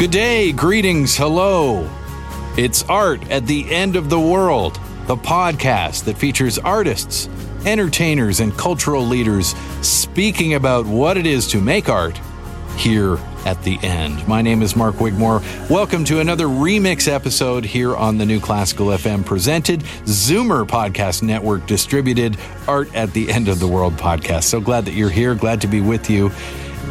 Good day, greetings, hello. It's Art at the End of the World, the podcast that features artists, entertainers, and cultural leaders speaking about what it is to make art here at the end. My name is Mark Wigmore. Welcome to another remix episode here on the New Classical FM presented Zoomer Podcast Network distributed Art at the End of the World podcast. So glad that you're here, glad to be with you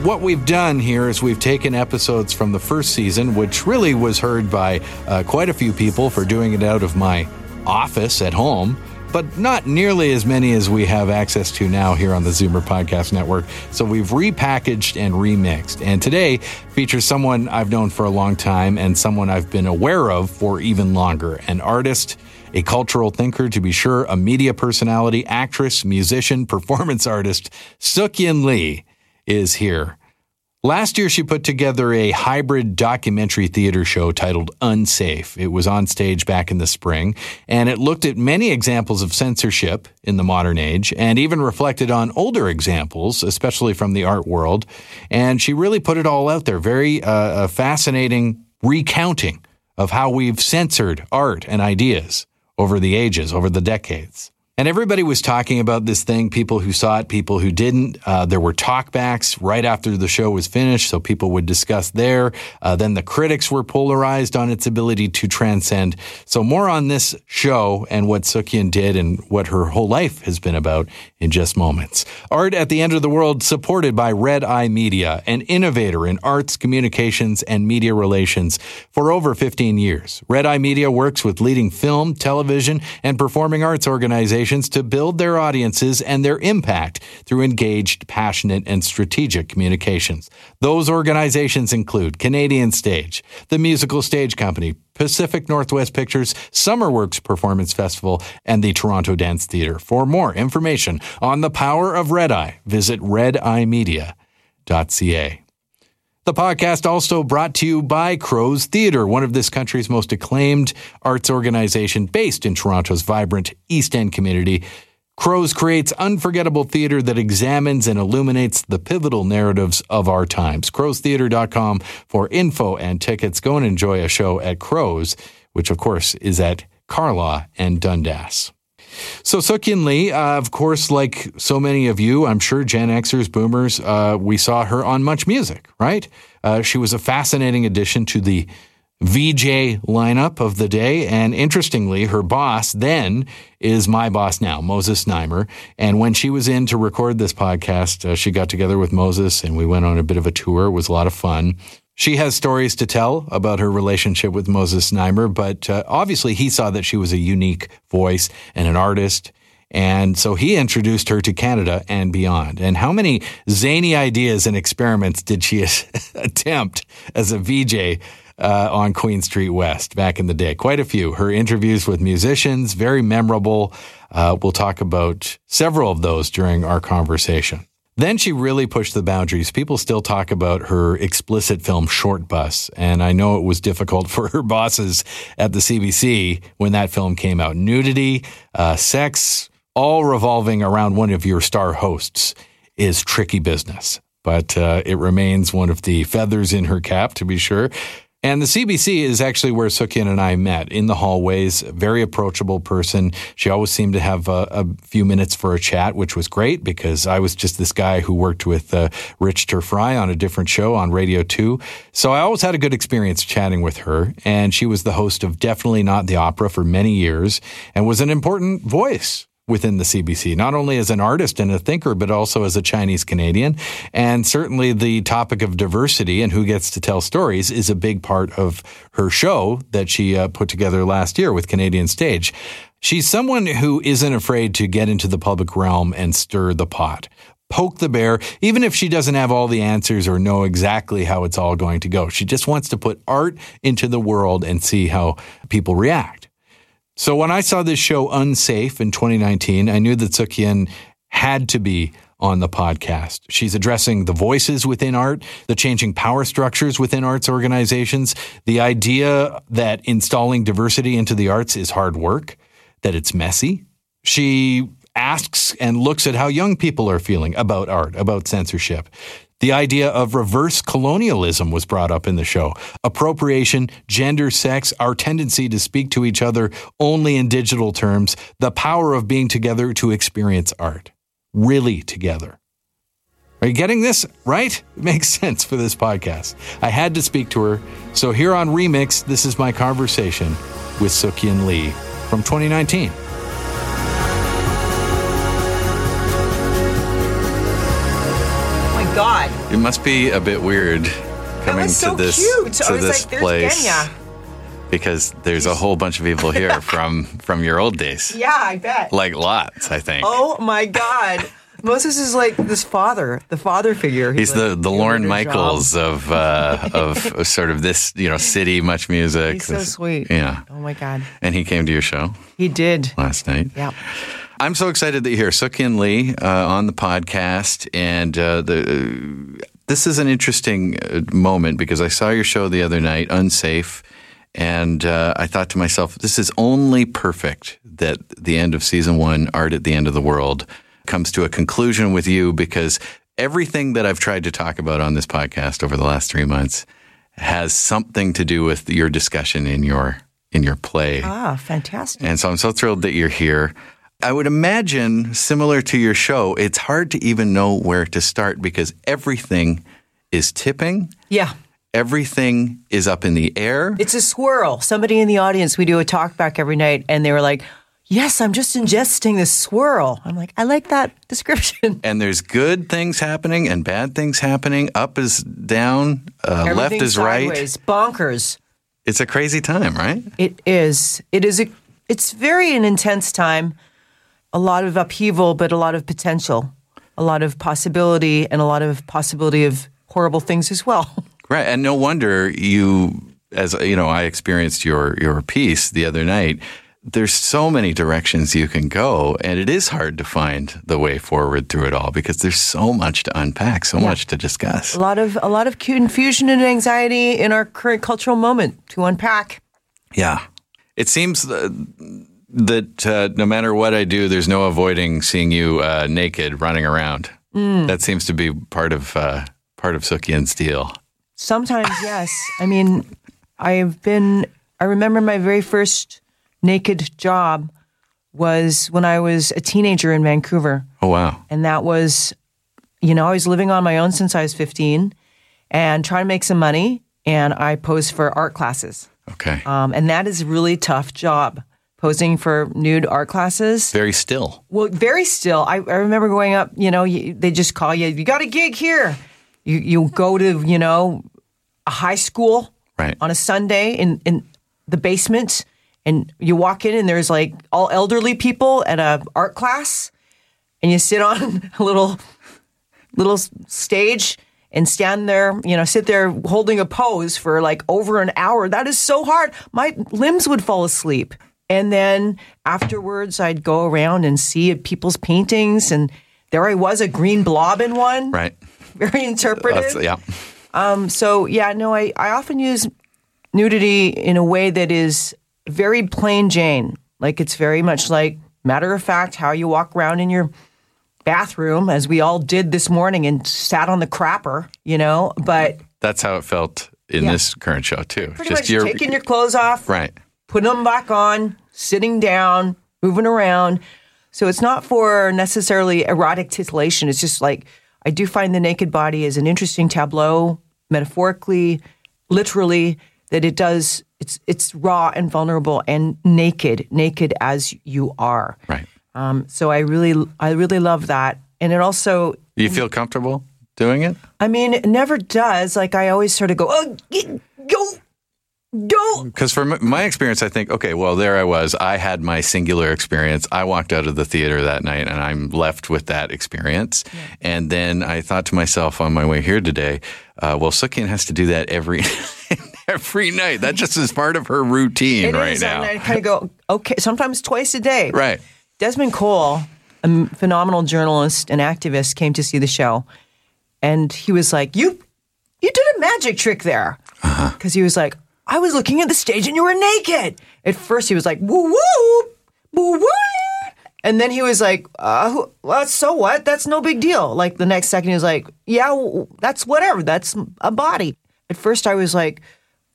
what we've done here is we've taken episodes from the first season, which really was heard by uh, quite a few people for doing it out of my office at home, but not nearly as many as we have access to now here on the Zoomer Podcast Network. So we've repackaged and remixed. And today features someone I've known for a long time and someone I've been aware of for even longer an artist a cultural thinker, to be sure, a media personality, actress, musician, performance artist, Sook-Yin Lee is here. Last year, she put together a hybrid documentary theater show titled Unsafe. It was on stage back in the spring, and it looked at many examples of censorship in the modern age and even reflected on older examples, especially from the art world. And she really put it all out there. Very uh, fascinating recounting of how we've censored art and ideas over the ages, over the decades. And everybody was talking about this thing, people who saw it, people who didn't. Uh, there were talkbacks right after the show was finished, so people would discuss there. Uh, then the critics were polarized on its ability to transcend. So more on this show and what Sook-Yin did and what her whole life has been about in just moments. Art at the End of the World, supported by RedEye Media, an innovator in arts, communications, and media relations for over 15 years. RedEye Media works with leading film, television, and performing arts organizations organizations to build their audiences and their impact through engaged, passionate, and strategic communications. Those organizations include Canadian Stage, the Musical Stage Company, Pacific Northwest Pictures, Summerworks Performance Festival, and the Toronto Dance Theatre. For more information on the power of RedEye, visit redeyemedia.ca. The podcast also brought to you by Crow's Theatre, one of this country's most acclaimed arts organization based in Toronto's vibrant East End community. Crow's creates unforgettable theater that examines and illuminates the pivotal narratives of our times. Crowstheater.com for info and tickets. Go and enjoy a show at Crow's, which of course is at Carlaw and Dundas. So Sook-Yin Lee, uh, of course, like so many of you, I'm sure Gen Xers, Boomers, uh, we saw her on MuchMusic, right? Uh, she was a fascinating addition to the VJ lineup of the day. And interestingly, her boss then is my boss now, Moses Znaimer. And when she was in to record this podcast, uh, she got together with Moses and we went on a bit of a tour. It was a lot of fun. She has stories to tell about her relationship with Moses Znaimer, but uh, obviously he saw that she was a unique voice and an artist. And so he introduced her to Canada and beyond. And how many zany ideas and experiments did she attempt as a VJ uh, on Queen Street West back in the day? Quite a few. Her interviews with musicians, very memorable. Uh, we'll talk about several of those during our conversation. Then she really pushed the boundaries. People still talk about her explicit film Shortbus, and I know it was difficult for her bosses at the CBC when that film came out. Nudity, uh, sex, all revolving around one of your star hosts is tricky business. But uh, it remains one of the feathers in her cap, to be sure. And the CBC is actually where Sook-Yin and I met in the hallways. Very approachable person. She always seemed to have a, a, few minutes for a chat, which was great because I was just this guy who worked with uh, Rich Terfry on a different show on Radio 2. So I always had a good experience chatting with her. And she was the host of Definitely Not the Opera for many years and was an important voice within the CBC, not only as an artist and a thinker, but also as a Chinese Canadian. And certainly the topic of diversity and who gets to tell stories is a big part of her show that she uh, put together last year with Canadian Stage. She's someone who isn't afraid to get into the public realm and stir the pot. poke the bear, even if she doesn't have all the answers or know exactly how it's all going to go. She just wants to put art into the world and see how people react. So when I saw this show Unsafe in 2019, I knew that Sook-Yin had to be on the podcast. She's addressing the voices within art, the changing power structures within arts organizations, the idea that installing diversity into the arts is hard work, that it's messy. She asks and looks at how young people are feeling about art, about censorship. The idea of reverse colonialism was brought up in the show. Appropriation, gender, sex, our tendency to speak to each other only in digital terms, the power of being together to experience art really together. Are you getting this right? It makes sense for this podcast. I had to speak to her. So here on Remix, this is my conversation with Sook-Yin Lee from 2019. It must be a bit weird coming so to this cute. to this like, place Kenya." because there's a whole bunch of people here from from your old days. Yeah, I bet. Like lots, I think. oh my God. Moses is like this father, the father figure. He's the, like, the doing Lorne Michaels job. of uh, of sort of this you know city much music. He's so This- sweet. Yeah, Oh my God. and he came to your show He did. last night. Yeah. I'm so excited that you're here, Sook-Yin Lee, uh, on the podcast, and uh, the this is an interesting uh, moment because I saw your show the other night, Unsafe, and uh, I thought to myself, this is only perfect that the end of season one, Art at the End of the World, comes to a conclusion with you because everything that I've tried to talk about on this podcast over the last three months has something to do with your discussion in your in your play. Ah, fantastic. And so I'm so thrilled that you're here. I would imagine, similar to your show, it's hard to even know where to start because everything is tipping, Yeah. everything is up in the air. It's a swirl. Somebody in the audience, we do a talk back every night, and they were like, Yes, I'm just ingesting this swirl. I'm like, I like that description. and there's good things happening and bad things happening. Up is down, uh, left is right. sideways. Bonkers. It's a crazy time, right? It is. It is. A, it's very an intense time. A lot of upheaval, but a lot of potential, a lot of possibility, and a lot of possibility of horrible things as well. Right, and no wonder you, as you know, I experienced your your piece the other night. There's so many directions you can go, and it is hard to find the way forward through it all because there's so much to unpack, so much to discuss. A lot of a lot of confusion and anxiety in our current cultural moment to unpack. Yeah, it seems uh, that uh, no matter what I do, there's no avoiding seeing you uh, naked running around. That seems to be part of uh, part of Sook-Yin's deal. Sometimes, yes. I mean, I've been. I remember my very first naked job was when I was a teenager in Vancouver. Oh wow! and that was you know i was living on my own since i was 15 and trying to make some money and i posed for art classes Okay, um, and that is a really tough job posing for nude art classes very still. well very still i, I remember going up you know you, they just call you you got a gig here you, you go to you know a high school Right. on a sunday in, in the basement and you walk in and there's like all elderly people at a art class and you sit on a little little stage and stand there, you know, sit there holding a pose for like over an hour. That is so hard. My limbs would fall asleep. And then afterwards, I'd go around and see people's paintings, and there I was, a green blob in one, Right. very interpretive. That's, yeah. Um, so yeah, no, I, I often use nudity in a way that is very plain Jane. Like it's very much like matter of fact how you walk around in your bathroom, as we all did this morning and sat on the crapper, you know. But That's how it felt in Yeah. this current show too. pretty much taking your clothes off, right. Putting them back on, sitting down, moving around. So it's not for necessarily erotic titillation. It's just like I do find the naked body is an interesting tableau, metaphorically, literally, that it does. It's it's raw and vulnerable and naked, naked as you are. Right. Um, so I really I really love that, and it also You feel comfortable doing it? I mean, it never does. Like I always sort of go, oh, go. Go. Because from my experience, I think, okay, well, there I was. I had my singular experience. I walked out of the theater that night and I'm left with that experience. And then I thought to myself on my way here today, uh, well, Sook-Yin has to do that every every night. That just is part of her routine It right is, now. And I kind of go, okay, sometimes twice a day. Right. Desmond Cole, a phenomenal journalist and activist, came to see the show, and he was like, "You, you did a magic trick there," because Uh-huh. he was like, "I was looking at the stage and you were naked." At first, he was like, "Woo woo, woo woo," and then he was like, uh, who- "Well, so what? That's no big deal." Like the next second, he was like, "Yeah, that's whatever. That's a body." At first, I was like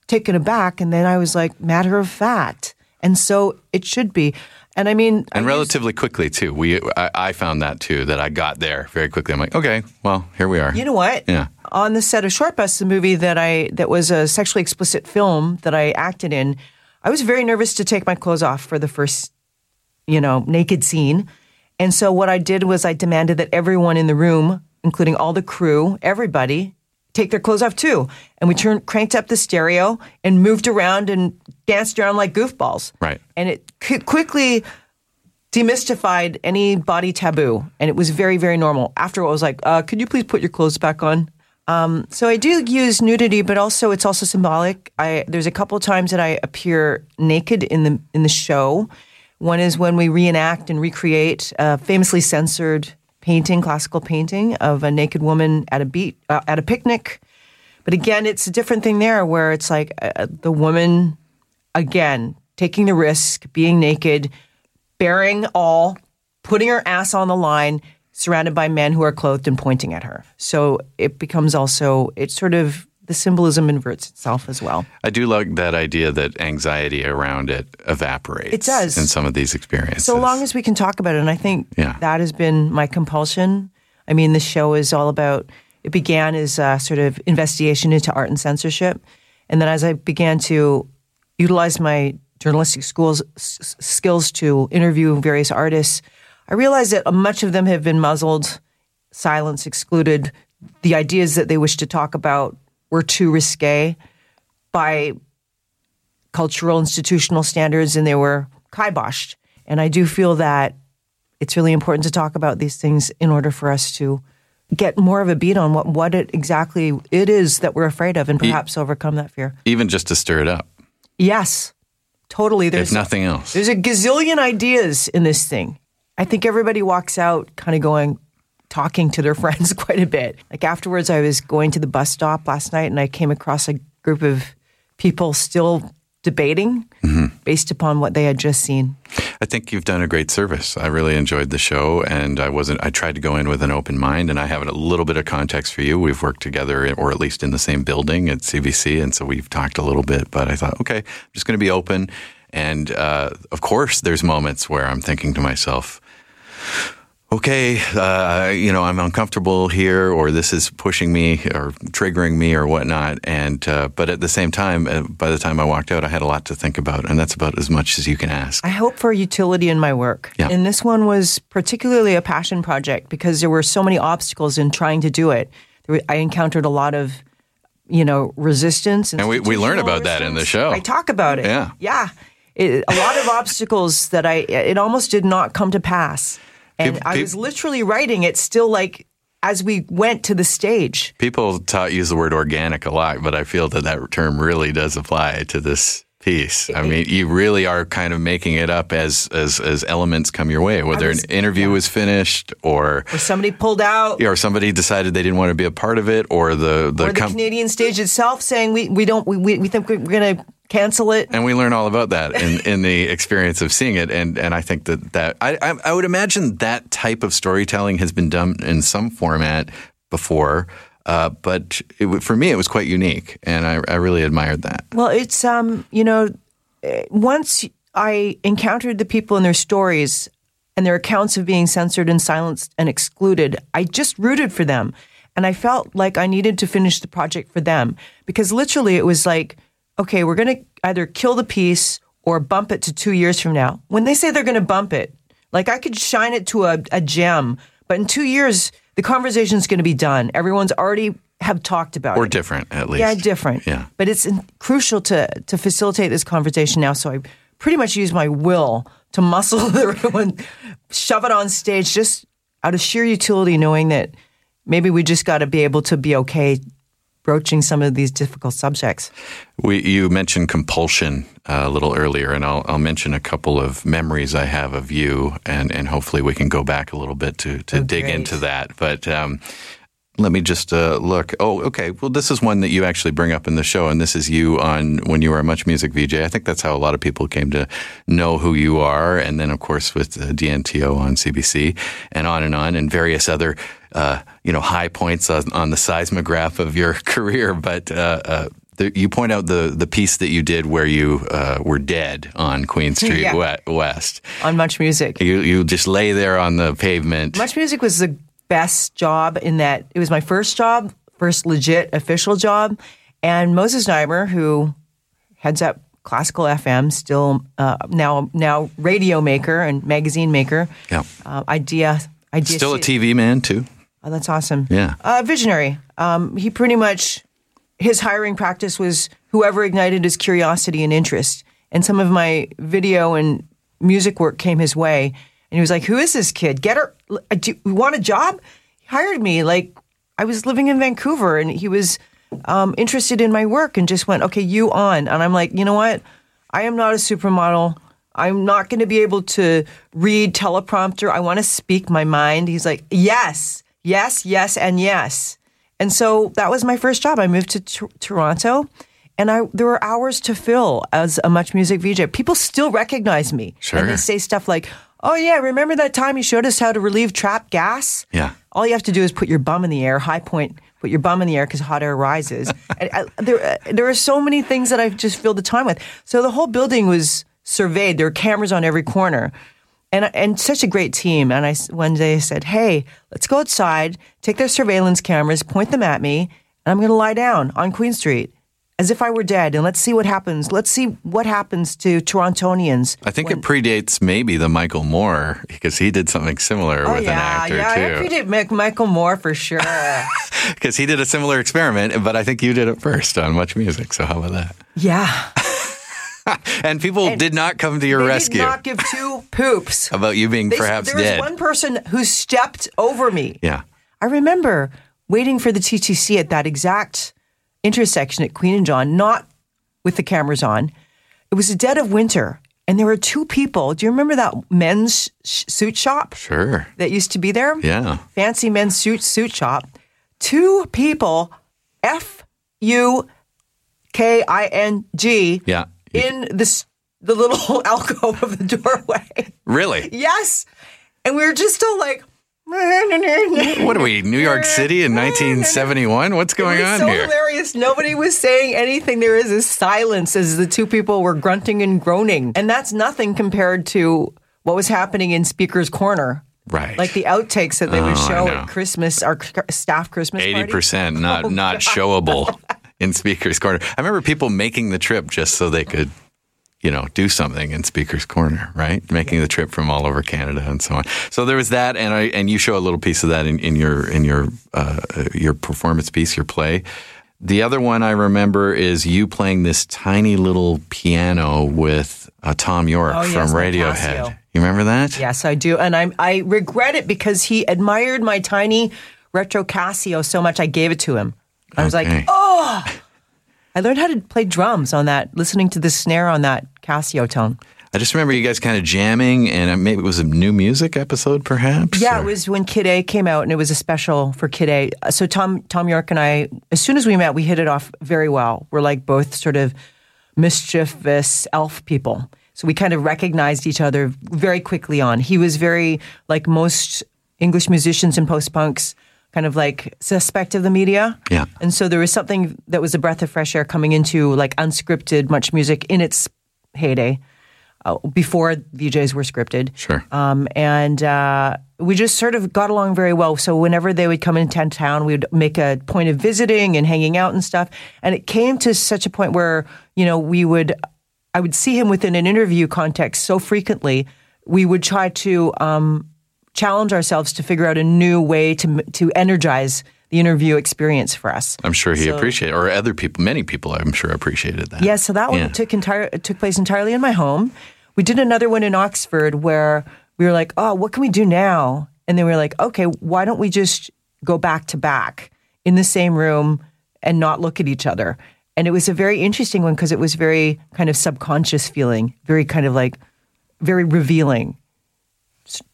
taken aback, and then I was like, matter of fact, and so it should be. And I mean, And use- relatively quickly too. We I, I found that too that I got there very quickly. I'm like, okay, well, here we are. You know what? Yeah. On the set of Shortbus, the movie that I that was a sexually explicit film that I acted in, I was very nervous to take my clothes off for the first, you know, naked scene. And so what I did was I demanded that everyone in the room, including all the crew, everybody, take their clothes off too. And we turned cranked up the stereo and moved around and danced around like goofballs. Right. And it qu- quickly demystified any body taboo, and it was very, very normal. After I was like, uh, "Could you please put your clothes back on?" Um, so I do use nudity, but also it's also symbolic. I there's a couple times that I appear naked in the in the show. One is when we reenact and recreate a famously censored painting, classical painting of a naked woman at a beat uh, at a picnic. But again, it's a different thing there, where it's like uh, the woman again taking the risk, being naked, bearing all, putting her ass on the line, surrounded by men who are clothed and pointing at her. So it becomes also, it sort of, the symbolism inverts itself as well. I do like that idea that anxiety around it evaporates. It does. in some of these experiences. So long as we can talk about it. And I think Yeah. that has been my compulsion. I mean, the show is all about, it began as a sort of investigation into art and censorship. And then as I began to utilize my journalistic schools, s- skills to interview various artists, I realize that much of them have been muzzled, silenced, excluded. The ideas that they wish to talk about were too risque by cultural institutional standards and they were kiboshed. And I do feel that it's really important to talk about these things in order for us to get more of a beat on what, what it exactly it is that we're afraid of and perhaps overcome that fear. even just to stir it up, Yes. Totally. There's if nothing else. there's a gazillion ideas in this thing. I think everybody walks out kind of going, talking to their friends quite a bit. Like afterwards, I was going to the bus stop last night and I came across a group of people still debating based upon what they had just seen. I think you've done a great service. I really enjoyed the show, and I wasn't. I tried to go in with an open mind, and I have a little bit of context for you. We've worked together, or at least in the same building at CBC, and so we've talked a little bit. But I thought, okay, I'm just going to be open, and uh, of course, there's moments where I'm thinking to myself. Okay, uh, you know, I'm uncomfortable here, or this is pushing me, or triggering me, or whatnot. And uh, but at the same time, uh, by the time I walked out, I had a lot to think about, and that's about as much as you can ask. I hope for utility in my work. Yeah. And this one was particularly a passion project because there were so many obstacles in trying to do it. Were, I encountered a lot of, you know, resistance. And we- we learn about that in the show. I talk about it. Yeah. Yeah. It, a lot of obstacles that I, it almost did not come to pass. And I was literally writing it still like as we went to the stage. People taught use the word organic a lot, but I feel that that term really does apply to this piece. I mean, you really are kind of making it up as as as elements come your way, whether was- an interview was finished or Or somebody pulled out. or somebody decided they didn't want to be a part of it, or the the, Or the com- Canadian stage itself saying we, we don't we, we think we're going to cancel it. and we learn all about that in, in the experience of seeing it. And and I think that that I, I I would imagine that type of storytelling has been done in some format before. Uh, but it, for me, it was quite unique, and I, I really admired that. Well, it's um, you know, eh, once I encountered the people and their stories and their accounts of being censored and silenced and excluded, I just rooted for them. And I felt like I needed to finish the project for them because literally it was like, okay, we're going to either kill the piece or bump it to two years from now. When they say they're going to bump it, like I could shine it to a, a gem, But in two years, the conversation's going to be done. Everyone's already have talked about it. Or it. different, at least. Yeah, different. Yeah. But it's crucial to to facilitate this conversation now. So I pretty much use my will to muscle everyone, shove it on stage, just out of sheer utility, knowing that maybe we just got to be able to be okay broaching some of these difficult subjects. We, you mentioned compulsion uh, a little earlier, and I'll, I'll mention a couple of memories I have of you, and, and hopefully we can go back a little bit to, to Oh, dig great. into that. But um, let me just uh, look. Oh, okay. Well, this is one that you actually bring up in the show, and this is you on when you were a MuchMusic VJ. I think that's how a lot of people came to know who you are, and then of course with uh, DNTO on CBC, and on and on, and various other uh, you know high points on, on the seismograph of your career. But uh, uh, the, you point out the the piece that you did where you uh, were dead on Queen Street Yeah. West. On MuchMusic. You you just lay there on the pavement. MuchMusic was the best job in that it was my first job, first legit official job. And Moses Znaimer, who heads up classical FM, still uh, now now radio maker and magazine maker. Yeah. Uh, idea, idea. Still a TV man too. Oh, that's awesome. Yeah. Uh, visionary. Um, he pretty much, his hiring practice was whoever ignited his curiosity and interest. And some of my video and music work came his way. And he was like, Who is this kid? Get her. uh, Do you want a job? He hired me. Like, I was living in Vancouver and he was um, interested in my work and just went, Okay, you on. And I'm like, You know what? I am not a supermodel. I'm not going to be able to read teleprompter. I want to speak my mind. He's like, yes, yes, yes, and yes. And so that was my first job. I moved to Tor- Toronto, and I there were hours to fill as a MuchMusic VJ. People still recognize me, Sure. and they say stuff like, "Oh yeah, remember that time you showed us how to relieve trapped gas?" Yeah. All you have to do is put your bum in the air, high point, put your bum in the air because hot air rises. and I, there, uh, there are so many things that I've just filled the time with. So the whole building was surveyed. There were cameras on every corner. And, and such a great team. And I one day said, "Hey, let's go outside, take their surveillance cameras, point them at me, and I'm going to lie down on Queen Street as if I were dead, and let's see what happens. Let's see what happens to Torontonians." I think it predates maybe the Michael Moore because he did something similar Oh with yeah, an actor too. yeah, I too. predate Mick- Michael Moore for sure. Because he did a similar experiment, but I think you did it first on MuchMusic. So how about that? yeah. And people did not come to your rescue did not give two poops. about you being They- perhaps there was dead. one person who stepped over me. yeah. I remember waiting for the TTC at that exact intersection at Queen and John, not with the cameras on. It was the dead of winter, and there were two people. Do you remember that men's sh- suit shop Sure. that used to be there? Yeah. Fancy men's suit suit shop. Two people, F U K I N G, Yeah. in this the little alcove of the doorway. Really? Yes. And we were just still like, What are we, New York City in 1971? What's going on so here? hilarious. Nobody was saying anything. There is a silence as the two people were grunting and groaning. And that's nothing compared to what was happening in Speaker's Corner. Right. Like the outtakes that they would Oh, show at Christmas, our staff Christmas. Eighty percent not Oh, not showable in Speaker's Corner. I remember people making the trip just so they could, you know, do something in Speaker's Corner, right? Making the trip from all over Canada and so on. So there was that, and I and you show a little piece of that in, in your in your uh, your performance piece, your play. The other one I remember is you playing this tiny little piano with uh, Thom Yorke Oh, yes, from Radiohead. You remember that? Yes, I do. And I I regret it because he admired my tiny retro Casio so much I gave it to him. I was Okay. like, oh. I learned how to play drums on that, listening to the snare on that Casio tone. I just remember you guys kind of jamming, and uh, maybe it was a new music episode, perhaps. Yeah, or- it was when Kid A came out, and it was a special for Kid A. Uh, So Tom Thom Yorke and I, as soon as we met, we hit it off very well. We're like both sort of mischievous elf people. So we kind of recognized each other very quickly on. He was very like most English musicians and post punks, kind of like suspect of the media. Yeah. And so there was something that was a breath of fresh air coming into like unscripted much music in its heyday. Uh, before VJs were scripted. Sure. Um, and uh, we just sort of got along very well. So whenever they would come into town, we would make a point of visiting and hanging out and stuff. And it came to such a point where you know we would, I would see him within an interview context so frequently. We would try to um, challenge ourselves to figure out a new way to to energize the interview experience for us. I'm sure he So- appreciated, or other people, many people, I'm sure appreciated that. Yeah, so that one Yeah. took entire took place entirely in my home. We did another one in Oxford where we were like, "Oh, what can we do now?" And then we were like, "Okay, why don't we just go back to back in the same room and not look at each other?" And it was a very interesting one because it was very kind of subconscious feeling, very kind of like very revealing.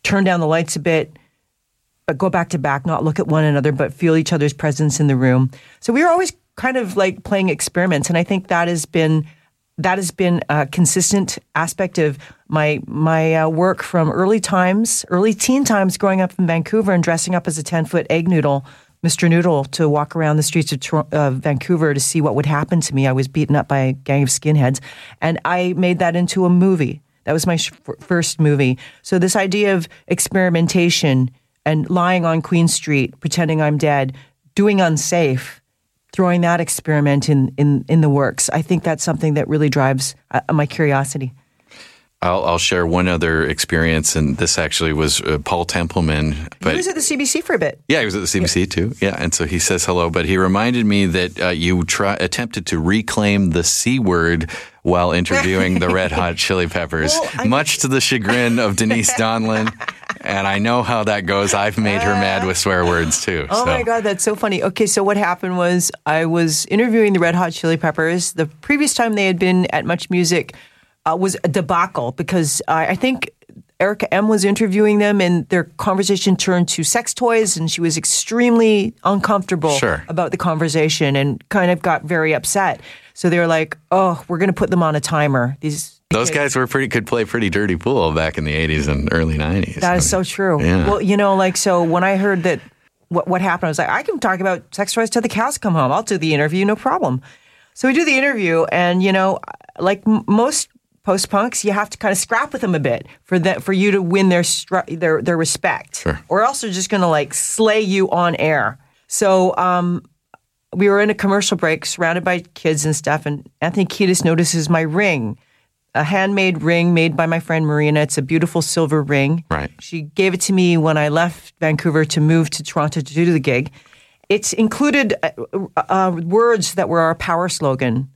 Turn down the lights a bit, but go back to back, not look at one another, but feel each other's presence in the room. So we were always kind of like playing experiments, and I think that has been that has been a consistent aspect of my my uh, work from early times, early teen times, growing up in Vancouver and dressing up as a ten foot egg noodle. Mr. Noodle to walk around the streets of uh, Vancouver to see what would happen to me. I was beaten up by a gang of skinheads, and I made that into a movie. That was my sh- first movie. So this idea of experimentation and lying on Queen Street, pretending I'm dead, doing unsafe, throwing that experiment in, in, in the works. I think that's something that really drives uh, my curiosity. I'll, I'll share one other experience, and this actually was uh, Paul Templeman. But he was at the CBC for a bit. Yeah, he was at the CBC too. Yeah, and so he says hello, but he reminded me that uh, you try, attempted to reclaim the C word while interviewing the Red Hot Chili Peppers, Well, much to the chagrin of Denise Donlan. And I know how that goes. I've made her mad with swear words too. Oh so. my God, that's so funny. Okay, so what happened was I was interviewing the Red Hot Chili Peppers. The previous time they had been at MuchMusic uh, was a debacle because uh, I think Erica M was interviewing them and their conversation turned to sex toys and she was extremely uncomfortable Sure. about the conversation and kind of got very upset. So they were like, oh, we're going to put them on a timer. These Those guys were pretty could play pretty dirty pool back in the 80s and early 90s. That is so true. Yeah. Well, you know, like so when I heard that what what happened, I was like, I can talk about sex toys till the cows come home. I'll do the interview, no problem. So we do the interview, and you know, like m- most post punks, you have to kind of scrap with them a bit for that for you to win their stru- their their respect, Sure. or else they're just going to like slay you on air. So um, we were in a commercial break, surrounded by kids and stuff, and Anthony Kiedis notices my ring, a handmade ring made by my friend Marina. It's a beautiful silver ring. Right. She gave it to me when I left Vancouver to move to Toronto to do the gig. It's included uh, uh, words that were our power slogan.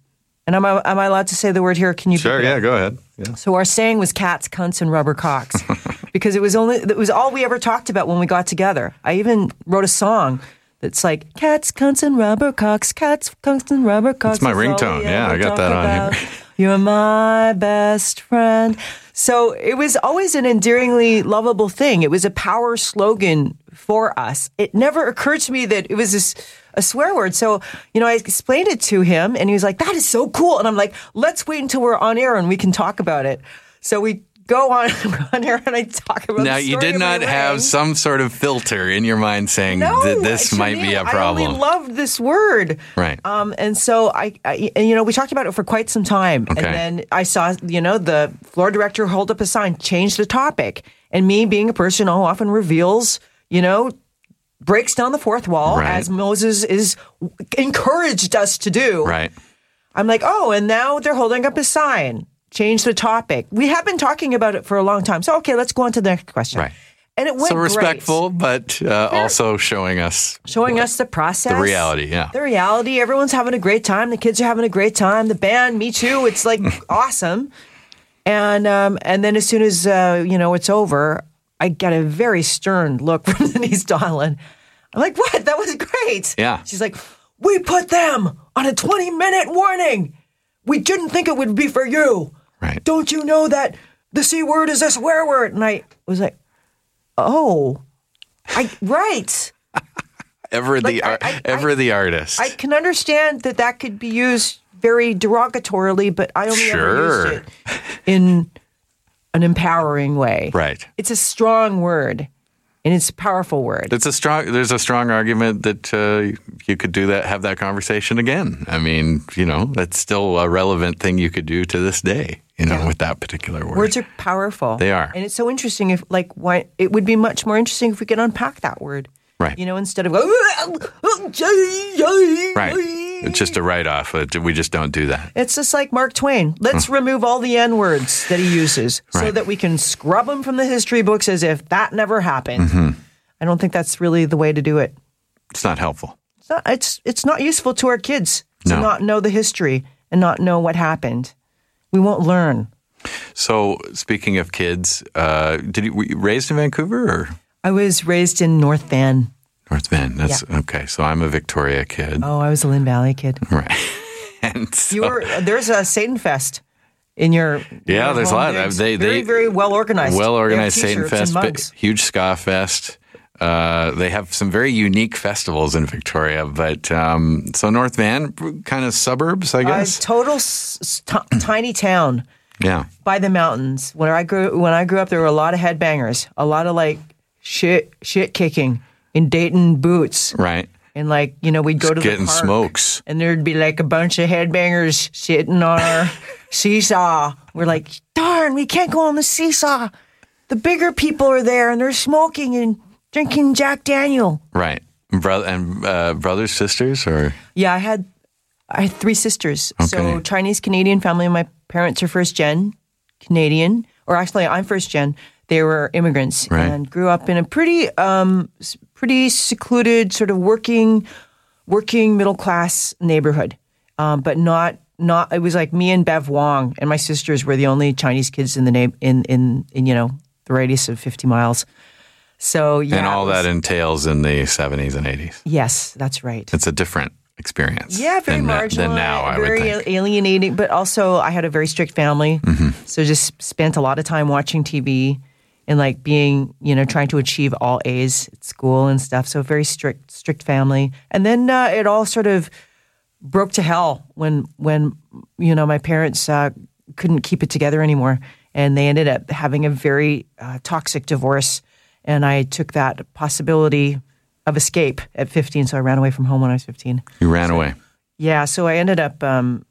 And am I, am I allowed to say the word here? Can you? Sure, yeah, up? go ahead. Yeah. So our saying was cats, cunts, and rubber cocks, because it was only it was all we ever talked about when we got together. I even wrote a song that's like cats, cunts, and rubber cocks, cats, cunts, and rubber cocks. That's my ringtone. Yeah, I got that on here. You're my best friend. So it was always an endearingly lovable thing. It was a power slogan for us. It never occurred to me that it was this, a swear word. So, you know, I explained it to him and he was like, that is so cool. And I'm like, let's wait until we're on air and we can talk about it. So we go on, on air and I talk about Now, you did not have some sort of filter in your mind saying No, that this I- might be a I problem. only loved this word. Right. Um, and so I, I, and, you know, we talked about it for quite some time. Okay. And then I saw, you know, the floor director hold up a sign, change the topic. And me being a person who often reveals, you know, breaks down the fourth wall Right. as Moses is encouraged us to do. right. I'm like, oh, and now they're holding up a sign. Change the topic. We have been talking about it for a long time. So okay, let's go on to the next question. Right. And it went So great respectful, but uh, also showing us showing us the process, the reality. Yeah. the reality. Everyone's having a great time. The kids are having a great time. The band, me too. It's like awesome. And um, and then as soon as uh, you know it's over, I get a very stern look from Denise Donlan. I'm like, "What? That was great." Yeah. She's like, "We put them on a 20 minute warning. We didn't think it would be for you. Right. Don't you know that the c word is a swear word?" And I was like, "Oh, I right." Ever the Like, I- ar- I- ever the artist. I can understand that that could be used very derogatorily, but I only Sure. ever used it in an empowering way. right. It's a strong word, and it's a powerful word. It's a strong. There's a strong argument that uh, you could do that, have that conversation again. I mean, you know, that's still a relevant thing you could do to this day. You know, with that particular word. Words are powerful. They are. and it's so interesting. If like, why it would be much more interesting if we could unpack that word. Right. You know, instead of Right. It's just a write off. We just don't do that. It's just like Mark Twain. Let's remove all the N words that he uses so Right. that we can scrub them from the history books as if that never happened. Mm-hmm. I don't think that's really the way to do it. It's not helpful. It's not, it's, it's not useful to our kids to No. not know the history and not know what happened. We won't learn. So, speaking of kids, uh, did you, were you raised in Vancouver or I was raised in North Van. North Van? That's okay. So I'm a Victoria kid, Oh, I was a Lynn Valley kid. right? and so, You were there's a Satan Fest in your Yeah, your there's a lot. digs. They- very they- very well organized. well organized Satan Fest, mugs. huge ska fest. Uh, they have some very unique festivals in Victoria, but um, so North Van, kind of suburbs, I guess. total s- s- t- tiny town yeah, by the mountains. When I grew when I grew up, there were a lot of headbangers, a lot of like shit shit kicking in Dayton boots, right. and like you know we'd go to Getting the park, smokes. and there'd be like a bunch of headbangers sitting on our seesaw. We're like, darn, we can't go on the seesaw. The bigger people are there, and they're smoking and drinking Jack Daniel. Right. Brother and uh, brothers, sisters, or Yeah, I had I had three sisters. So Chinese Canadian family. My parents are first gen Canadian, or actually I'm first gen. They were immigrants Right. and grew up in a pretty um pretty secluded sort of working working middle class neighborhood. Um, but not not it was like me and Bev Wong and my sisters were the only Chinese kids in the name in in in you know the radius of 50 miles. So yeah, and all was- that entails in the 70s and 80s. Yes, that's right. It's a different experience. Yeah, very than, marginal. than now, I would very alienating. But also, I had a very strict family, Mm-hmm. so just spent a lot of time watching TV and like being, you know, trying to achieve all A's at school and stuff. So very strict, strict family. And then uh, it all sort of broke to hell when when you know my parents uh, couldn't keep it together anymore, and they ended up having a very uh, toxic divorce. And I took that possibility of escape at 15, so I ran away from home when I was 15. You ran away. Yeah, so I ended up um,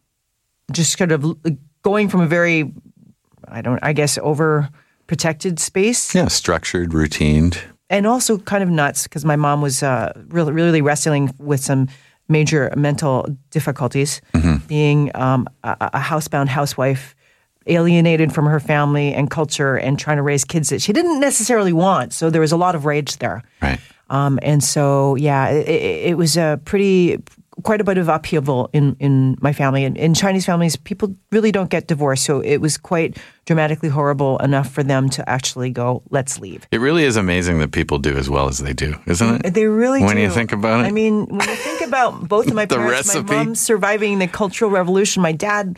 just kind of going from a very, I don't, I guess, overprotected space, Yeah, structured, routined. and also kind of nuts because my mom was uh, really, really wrestling with some major mental difficulties, being um, a, a housebound housewife, alienated from her family and culture, and trying to raise kids that she didn't necessarily want. So there was a lot of rage there. Right. Um, and so, yeah, it, it was a pretty, quite a bit of upheaval in, in my family. And in Chinese families, people really don't get divorced. So it was quite dramatically horrible enough for them to actually go, let's leave. It really is amazing that people do as well as they do, isn't it? They really When do. you think about it. I mean, when you think about both of my parents, my mom surviving the Cultural Revolution, my dad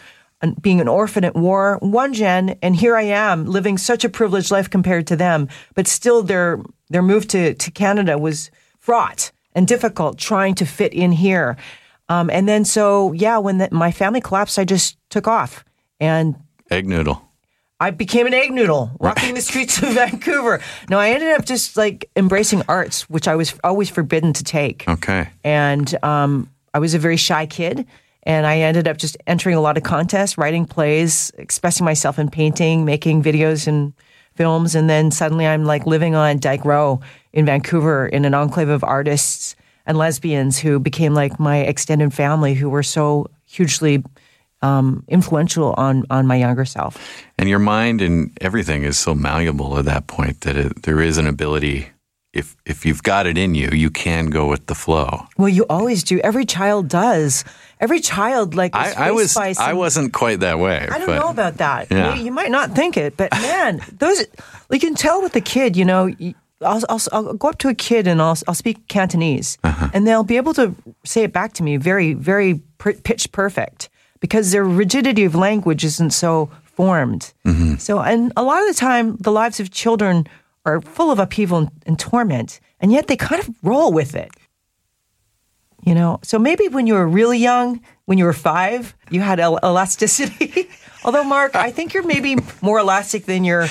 being an orphan at war, one gen, and here I am living such a privileged life compared to them. But still, their their move to to Canada was fraught and difficult, trying to fit in here. Um, and then, so yeah, when the, my family collapsed, I just took off and Egg noodle. I became an egg noodle walking the streets of Vancouver. No, I ended up just like embracing arts, which I was always forbidden to take. Okay. And um, I was a very shy kid. And I ended up just entering a lot of contests, writing plays, expressing myself in painting, making videos and films. And then suddenly I'm like living on Dyke Row in Vancouver in an enclave of artists and lesbians who became like my extended family who were so hugely um, influential on, on my younger self. And your mind and everything is so malleable at that point that it, there is an ability. If if you've got it in you, you can go with the flow. Well, you always do. Every child does. Every child like I, I was some- I wasn't quite that way. I don't but know about that. Yeah. You, you might not think it, but man, those you can tell with the kid. You know, you- I'll, I'll, I'll go up to a kid and I'll I'll speak Cantonese, Uh-huh. and they'll be able to say it back to me very very per, pitch perfect because their rigidity of language isn't so formed. Mm-hmm. So, and a lot of the time, the lives of children are full of upheaval and, and torment, and yet they kind of roll with it. You know, so maybe when you were really young, when you were five, you had el- elasticity. Although, Mark, I think you're maybe more elastic than your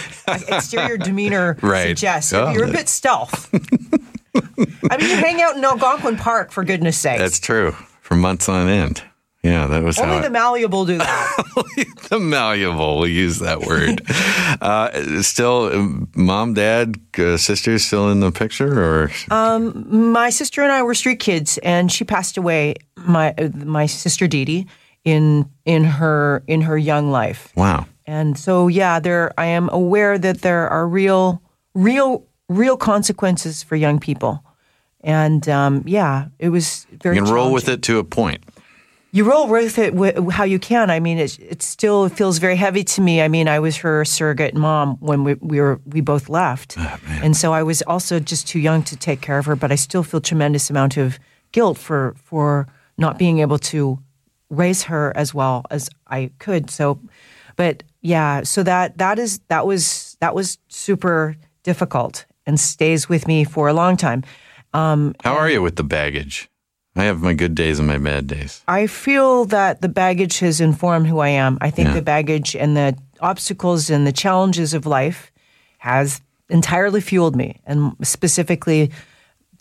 exterior demeanor Right. suggests. Oh, you're a bit stealth. I mean, you hang out in Algonquin Park, for goodness sake. That's true. For months on end. Yeah, that was Only the malleable do that. the malleable. We'll use that word. uh, still, um, mom, dad, uh, sisters still in the picture, or my sister and I were street kids, and she passed away. My uh, my sister Dee Dee in in her in her young life. wow. And so, yeah, there I am aware that there are real, real, real consequences for young people. And um, yeah, it was very. You can roll with it to a point. You roll with it wh- how you can. I mean, it it still feels very heavy to me. I mean, I was her surrogate mom when we, we were we both left, and so I was also just too young to take care of her. But I still feel tremendous amount of guilt for for not being able to raise her as well as I could. So, but yeah, so that that is that was that was super difficult and stays with me for a long time. Um, How are you with the baggage? I have my good days and my bad days. I feel that the baggage has informed who I am. I think Yeah. the baggage and the obstacles and the challenges of life has entirely fueled me, and specifically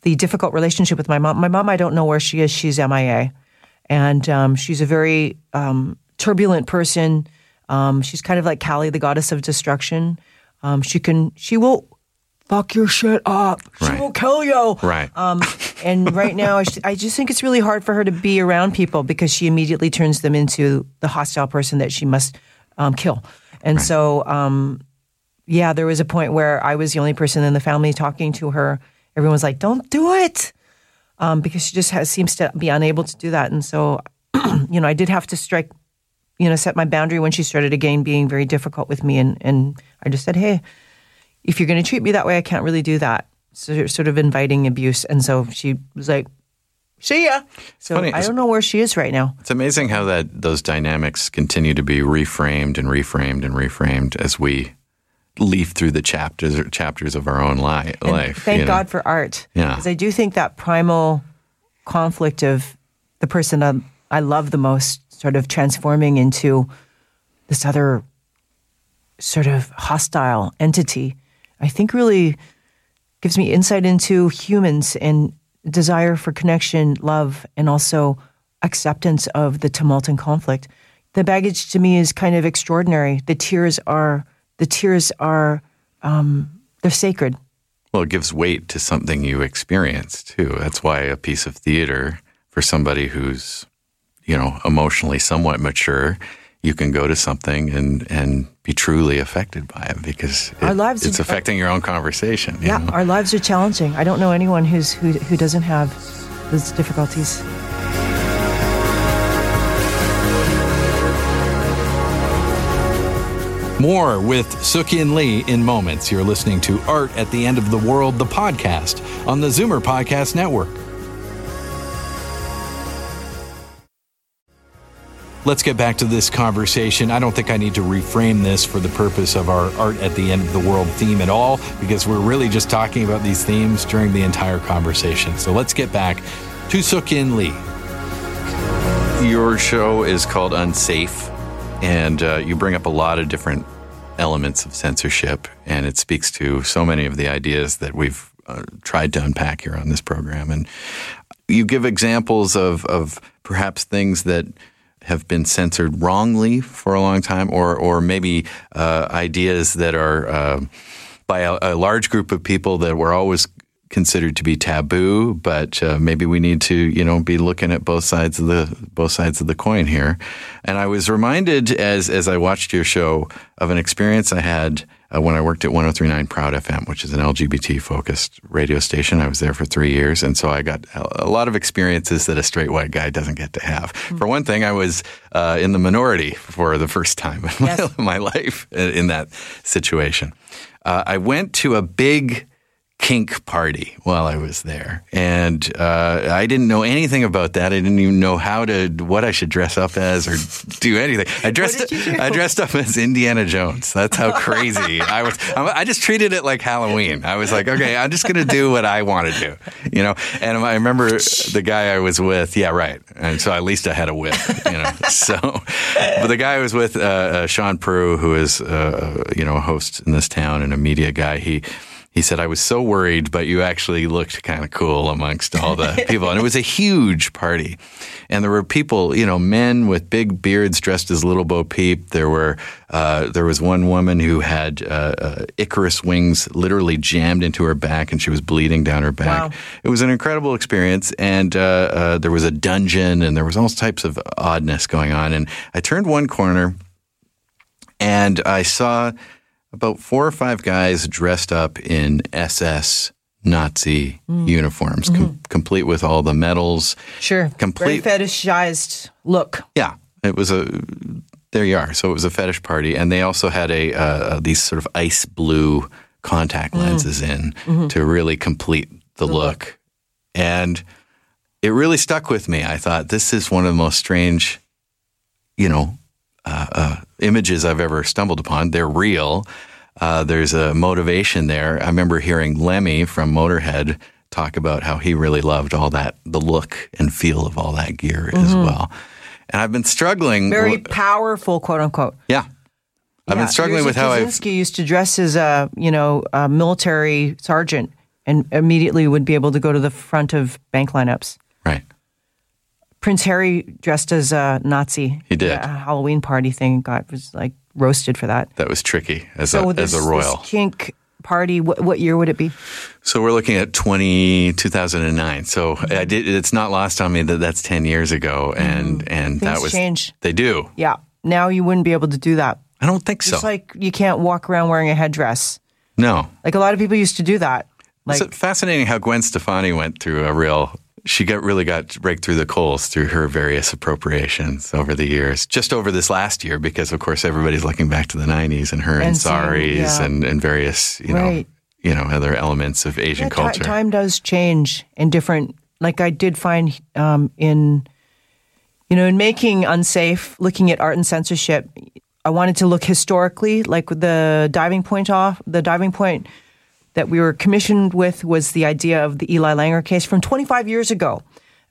the difficult relationship with my mom. My mom, I don't know where she is. She's MIA, and um, she's a very um, turbulent person. Um, she's kind of like Kali, the goddess of destruction. Um, she can, she will fuck your shit up. She Right. will kill you. Right. Um, and right now, I, sh- I just think it's really hard for her to be around people because she immediately turns them into the hostile person that she must um, kill. And so, um, yeah, there was a point where I was the only person in the family talking to her. Everyone was like, "Don't do it," um, because she just has, seems to be unable to do that. And so, you know, I did have to strike, you know, set my boundary when she started again being very difficult with me. And and I just said, "Hey, if you're going to treat me that way, I can't really do that." So sort of inviting abuse. And so she was like, "See ya." So funny. I don't know where she is right now. It's amazing how that those dynamics continue to be reframed and reframed and reframed as we leaf through the chapters chapters of our own li- life. Thank you know? God for art. Yeah. Because I do think that primal conflict of the person I, I love the most sort of transforming into this other sort of hostile entity, I think really gives me insight into humans and desire for connection, love, and also acceptance of the tumult and conflict. The baggage to me is kind of extraordinary. The tears are the tears are um, they're sacred. Well, it gives weight to something you experience too. That's why a piece of theater for somebody who's, you know, emotionally somewhat mature, you can go to something and and be truly affected by it because it, Our lives it's are- affecting your own conversation. you Yeah, know? our lives are challenging. I don't know anyone who's who who doesn't have those difficulties. More with Sook-Yin Lee in moments. You're listening to Art at the End of the World, the podcast on the Zoomer Podcast Network. Let's get back to this conversation. I don't think I need to reframe this for the purpose of our Art at the End of the World theme at all, because we're really just talking about these themes during the entire conversation. So let's get back to Sook-Yin Lee. Your show is called Unsafe, and uh, you bring up a lot of different elements of censorship, and it speaks to so many of the ideas that we've uh, tried to unpack here on this program. And you give examples of, of perhaps things that have been censored wrongly for a long time, or or maybe uh, ideas that are uh, by a, a large group of people that were always considered to be taboo, but uh, maybe we need to, you know, be looking at both sides of the both sides of the coin here. And I was reminded as as I watched your show of an experience I had uh, when I worked at 103.9 Proud FM, which is an LGBT focused radio station. I was there for three years, and so I got a lot of experiences that a straight white guy doesn't get to have. For one thing, I was uh, in the minority for the first time in my, Yes. my life in in that situation. Uh, I went to a big kink party while I was there, and uh, I didn't know anything about that. I didn't even know how to what I should dress up as or do anything. I dressed did you do? I dressed up as Indiana Jones. That's how crazy I was. I just treated it like Halloween. I was like, okay, I'm just going to do what I want to do, you know. And I remember the guy I was with. Yeah, right. And so at least I had a whip, you know. So, but the guy I was with, uh, uh, Shaun Proulx, who is uh, you know a host in this town and a media guy, he He said, I was so worried, but you actually looked kind of cool amongst all the people. and it was a huge party. And there were people, you know, men with big beards dressed as Little Bo Peep. There were, uh, there was one woman who had uh, uh, Icarus wings literally jammed into her back and she was bleeding down her back. Wow. It was an incredible experience. And uh, uh, there was a dungeon and there was all types of oddness going on. And I turned one corner and I saw about four or five guys dressed up in SS Nazi mm. uniforms, com- mm-hmm. complete with all the medals. Sure. Complete- Very fetishized look. Yeah, it was a. There you are. So it was a fetish party, and they also had a uh, uh these sort of ice blue contact mm. lenses in mm-hmm. to really complete the, mm-hmm. look. and it really stuck with me. I thought this is one of the most strange, you know, uh, uh, images I've ever stumbled upon. They're real. Uh, there's a motivation there. I remember hearing Lemmy from Motorhead talk about how he really loved all that, the look and feel of all that gear as well. And I've been struggling. With very w- powerful, quote unquote. yeah. I've Yeah. been struggling with Jerzy how I've. Used to dress as a you know a military sergeant and immediately would be able to go to the front of bank lineups. Right. Prince Harry dressed as a Nazi. He did. A Halloween party thing got was like roasted for that. That was tricky as, So a, this, as a royal. this kink party, what, what year would it be? So we're looking at 20, 2009. So Mm-hmm. I did, it's not lost on me that that's 10 years ago. And, and that Mm-hmm. Things was. change. They do. Yeah. Now you wouldn't be able to do that. I don't think so. Just like you can't walk around wearing a headdress. no. Like a lot of people used to do that. Like it's fascinating how Gwen Stefani went through a real. She got really got raked through the coals through her various appropriations over the years. Just over this last year, because of course everybody's looking back to the '90s and her and, saris yeah. and, and various you know Right. you know other elements of Asian Yeah, culture. time does change and different. Like I did find um, in, you know, in making unsafe, looking at art and censorship, I wanted to look historically. Like the diving point off, the diving point that we were commissioned with was the idea of the Eli Langer case from 25 years ago.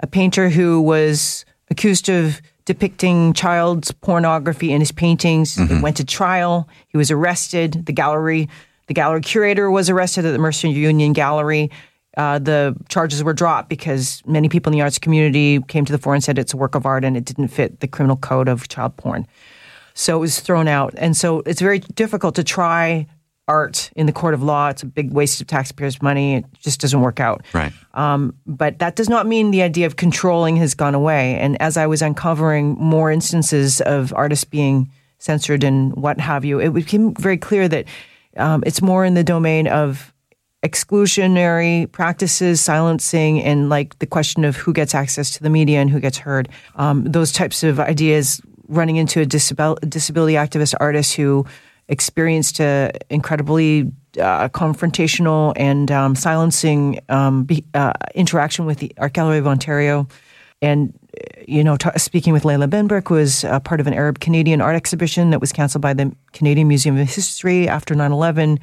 A painter who was accused of depicting child pornography in his paintings He went to trial. He was arrested. The gallery, the gallery curator was arrested at the Mercer Union Gallery. Uh, the charges were dropped because many people in the arts community came to the fore and said it's a work of art and it didn't fit the criminal code of child porn. So it was thrown out. And so it's very difficult to try art in the court of law. It's a big waste of taxpayers' money. It just doesn't work out. right. Um, but that does not mean the idea of controlling has gone away. And as I was uncovering more instances of artists being censored and what have you, it became very clear that um, it's more in the domain of exclusionary practices, silencing, and like the question of who gets access to the media and who gets heard. Um, those types of ideas running into a disabil- disability activist artist who experienced a incredibly uh, confrontational and um, silencing um, be, uh, interaction with the Art Gallery of Ontario. And, uh, you know, t- speaking with Leila Benbrook, was uh, part of an Arab Canadian art exhibition that was canceled by the Canadian Museum of History after 9 11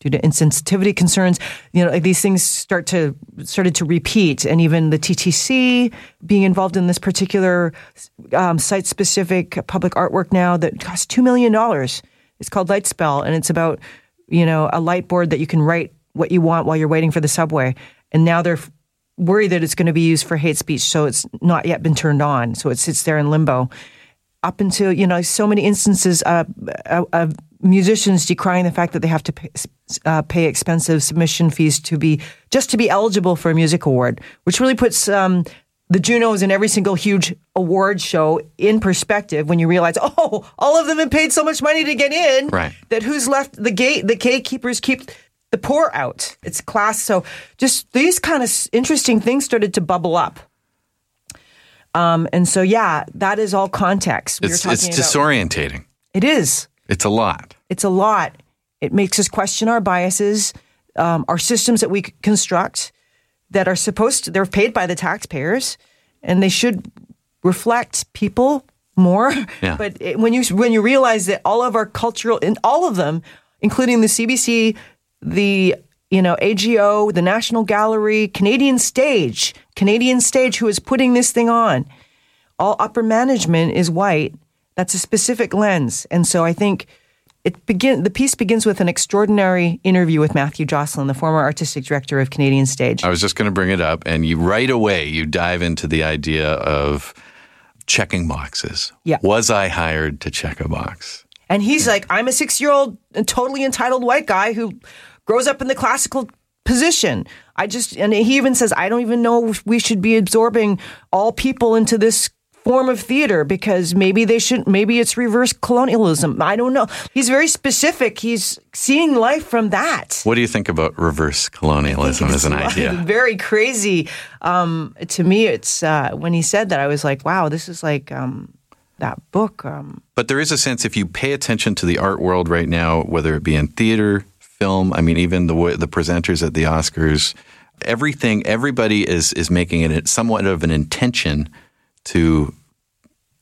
due to insensitivity concerns. You know, like these things start to started to repeat, and even the TTC being involved in this particular um, site-specific public artwork now that costs two million dollars. It's called Light Spell, and it's about you know a light board that you can write what you want while you're waiting for the subway. And now they're worried that it's going to be used for hate speech, so it's not yet been turned on. So it sits there in limbo up until you know so many instances uh, uh, of musicians decrying the fact that they have to pay, uh, pay expensive submission fees to be just to be eligible for a music award, which really puts um, the Junos and every single huge award show in perspective when you realize, oh, all of them have paid so much money to get in Right. that who's left the gate, the gatekeepers keep the poor out. It's class. So just these kind of interesting things started to bubble up. Um, and so, yeah, that is all context. We It's, it's disorientating. It is. It's a lot. It's a lot. It makes us question our biases, um, our systems that we construct that are supposed to, they're paid by the taxpayers and they should reflect people more. Yeah. But it, when you when you realize that all of our cultural and all of them, including the CBC, the you know AGO, the National Gallery, Canadian Stage, Canadian Stage, who is putting this thing on, all upper management is white. That's a specific lens, and so I think it begin the piece begins with an extraordinary interview with Matthew Jocelyn, the former artistic director of Canadian Stage. I was just going to bring it up, and you right away you dive into the idea of checking boxes. Yeah. Was I hired to check a box? And he's like, I'm a six year old, totally entitled white guy who grows up in the classical position. I just, and he even says, I don't even know if we should be absorbing all people into this form of theater because maybe they should, maybe it's reverse colonialism. I don't know. He's very specific. He's seeing life from that. What do you think about reverse colonialism as an idea? Very crazy. Um, to me, it's uh, when he said that, I was like, wow, this is like um, that book. Um, But there is a sense if you pay attention to the art world right now, whether it be in theater, film, I mean, even the the presenters at the Oscars, everything, everybody is is making it somewhat of an intention to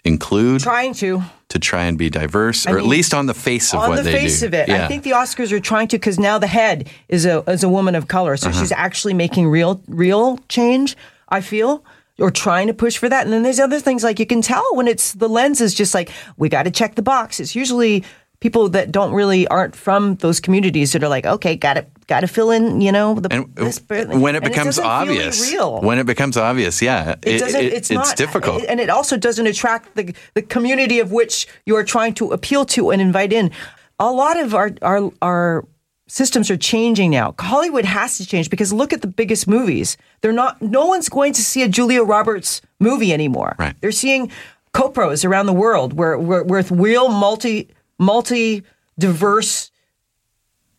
include, trying to. to try and be diverse, or at least on the face of it. on what the they face do. of it. Yeah. I think the Oscars are trying to because now the head is a is a woman of color, Uh-huh. so she's actually making real real change. I feel. Or trying to push for that, and then there's other things like you can tell when it's the lens is just like we got to check the box. It's usually people that don't really aren't from those communities that are like, okay, got to got to fill in, you know, the and this, when it becomes feel obvious, real. when it becomes obvious, yeah, it doesn't. it's not. difficult. and it also doesn't attract the the community of which you are trying to appeal to and invite in. A lot of our our our systems are changing now. Hollywood has to change because look at the biggest movies. They're not. No one's going to see a Julia Roberts movie anymore. Right. They're seeing copros around the world where where with real multi multi diverse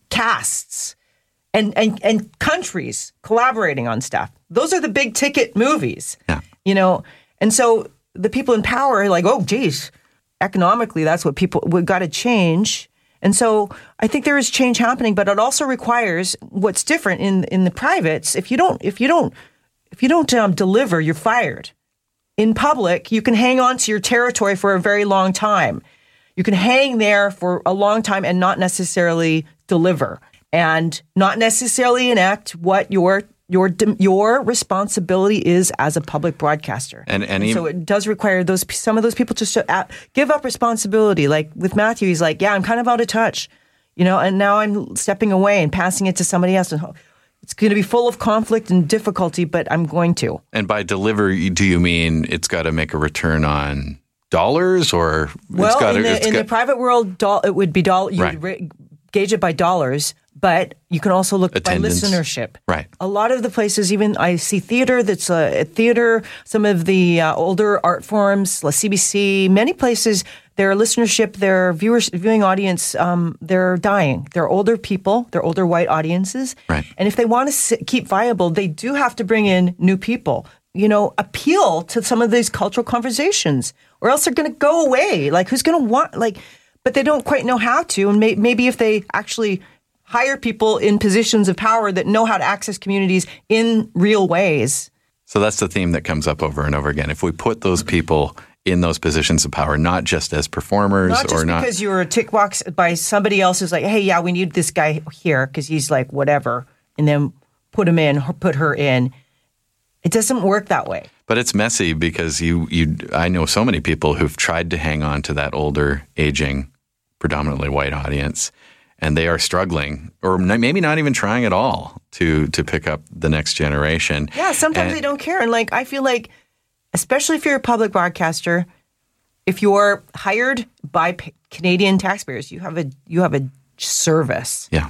casts and, and and countries collaborating on stuff. Those are the big ticket movies. Yeah. You know, and so the people in power are like, oh, geez, economically, that's what people we've got to change. And so I think there is change happening, but it also requires what's different in in the privates. If you don't, if you don't, if you don't um, deliver, you're fired. In public, you can hang on to your territory for a very long time. You can hang there for a long time and not necessarily deliver and not necessarily enact what your your your responsibility is as a public broadcaster. And- and so it does require those some of those people to sh- uh, give up responsibility. Like with Matthew, he's like, "Yeah, I'm kind of out of touch," you know, and now I'm stepping away and passing it to somebody else. And it's going to be full of conflict and difficulty, but I'm going to. And by deliver, do you mean it's got to make a return on dollars, or Well, it's got in, the, in got, the private world, doll, it would be dollar. You Right. gauge it by dollars, but you can also look Attendance. by listenership. Right. A lot of the places, even I see theater. That's a, a theater. Some of the uh, older art forms, La CBC. Many places, their listenership, their viewers, viewing audience, um, they're dying. They're older people. They're older white audiences. Right. And if they want to keep viable, they do have to bring in new people. You know, appeal to some of these cultural conversations, or else they're going to go away. Like, who's going to want like? But they don't quite know how to. And may, maybe if they actually hire people in positions of power that know how to access communities in real ways. So that's the theme that comes up over and over again. If we put those people in those positions of power, not just as performers Not just or not, because you were tick box by somebody else who's like, hey, yeah, we need this guy here because he's like whatever, and then put him in, or put her in. It doesn't work that way. But it's messy because you you I know so many people who've tried to hang on to that older, aging, predominantly white audience, and they are struggling, or maybe not even trying at all to to pick up the next generation. Yeah, sometimes And- they don't care. And like, I feel like, especially if you're a public broadcaster, if you're hired by Canadian taxpayers, you have a you have a service. Yeah.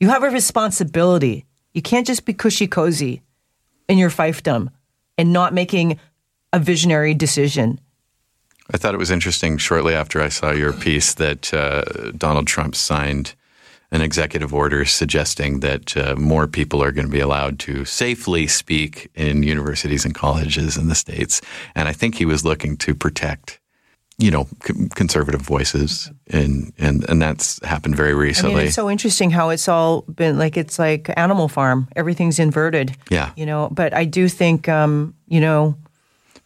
You have a responsibility. You can't just be cushy cozy in your fiefdom and not making a visionary decision. I thought it was interesting shortly after I saw your piece that uh, Donald Trump signed an executive order suggesting that uh, more people are going to be allowed to safely speak in universities and colleges in the states. And I think he was looking to protect, you know, c- conservative voices, and and and that's happened very I recently. mean, it's so interesting how it's all been like it's like Animal Farm. Everything's inverted. Yeah. You know, but I do think, um, you know,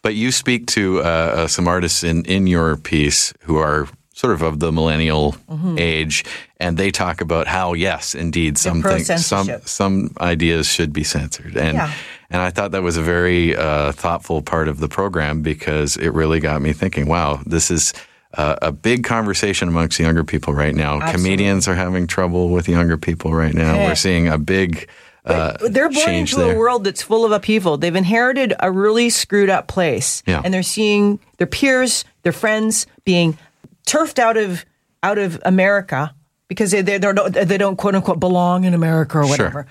But you speak to uh, uh, some artists in, in your piece who are sort of of the millennial Mm-hmm. age, and they talk about how yes, indeed, some things, some some ideas should be censored, and Yeah. And I thought that was a very uh, thoughtful part of the program because it really got me thinking. Wow, this is uh, a big conversation amongst younger people right now. Absolutely. Comedians are having trouble with younger people right now. Yeah. We're seeing a big uh, they're born into there. a world that's full of upheaval. They've inherited a really screwed up place, Yeah. and they're seeing their peers, their friends being turfed out of out of America because they they don't they don't quote unquote belong in America or whatever.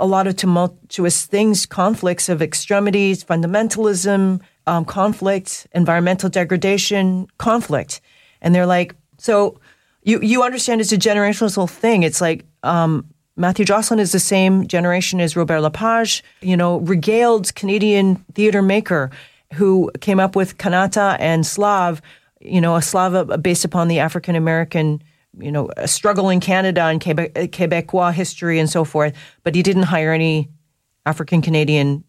A lot of tumultuous things, conflicts of extremities, fundamentalism, um, conflict, environmental degradation, conflict, and they're like, so you you understand it's a generational thing. It's like um, Matthew Jocelyn is the same generation as Robert Lepage, you know, regaled Canadian theater maker who came up with Kanata and Slav, you know, a Slav based upon the African American, you know, a struggle in Canada and uh, Quebecois history and so forth. But he didn't hire any African Canadian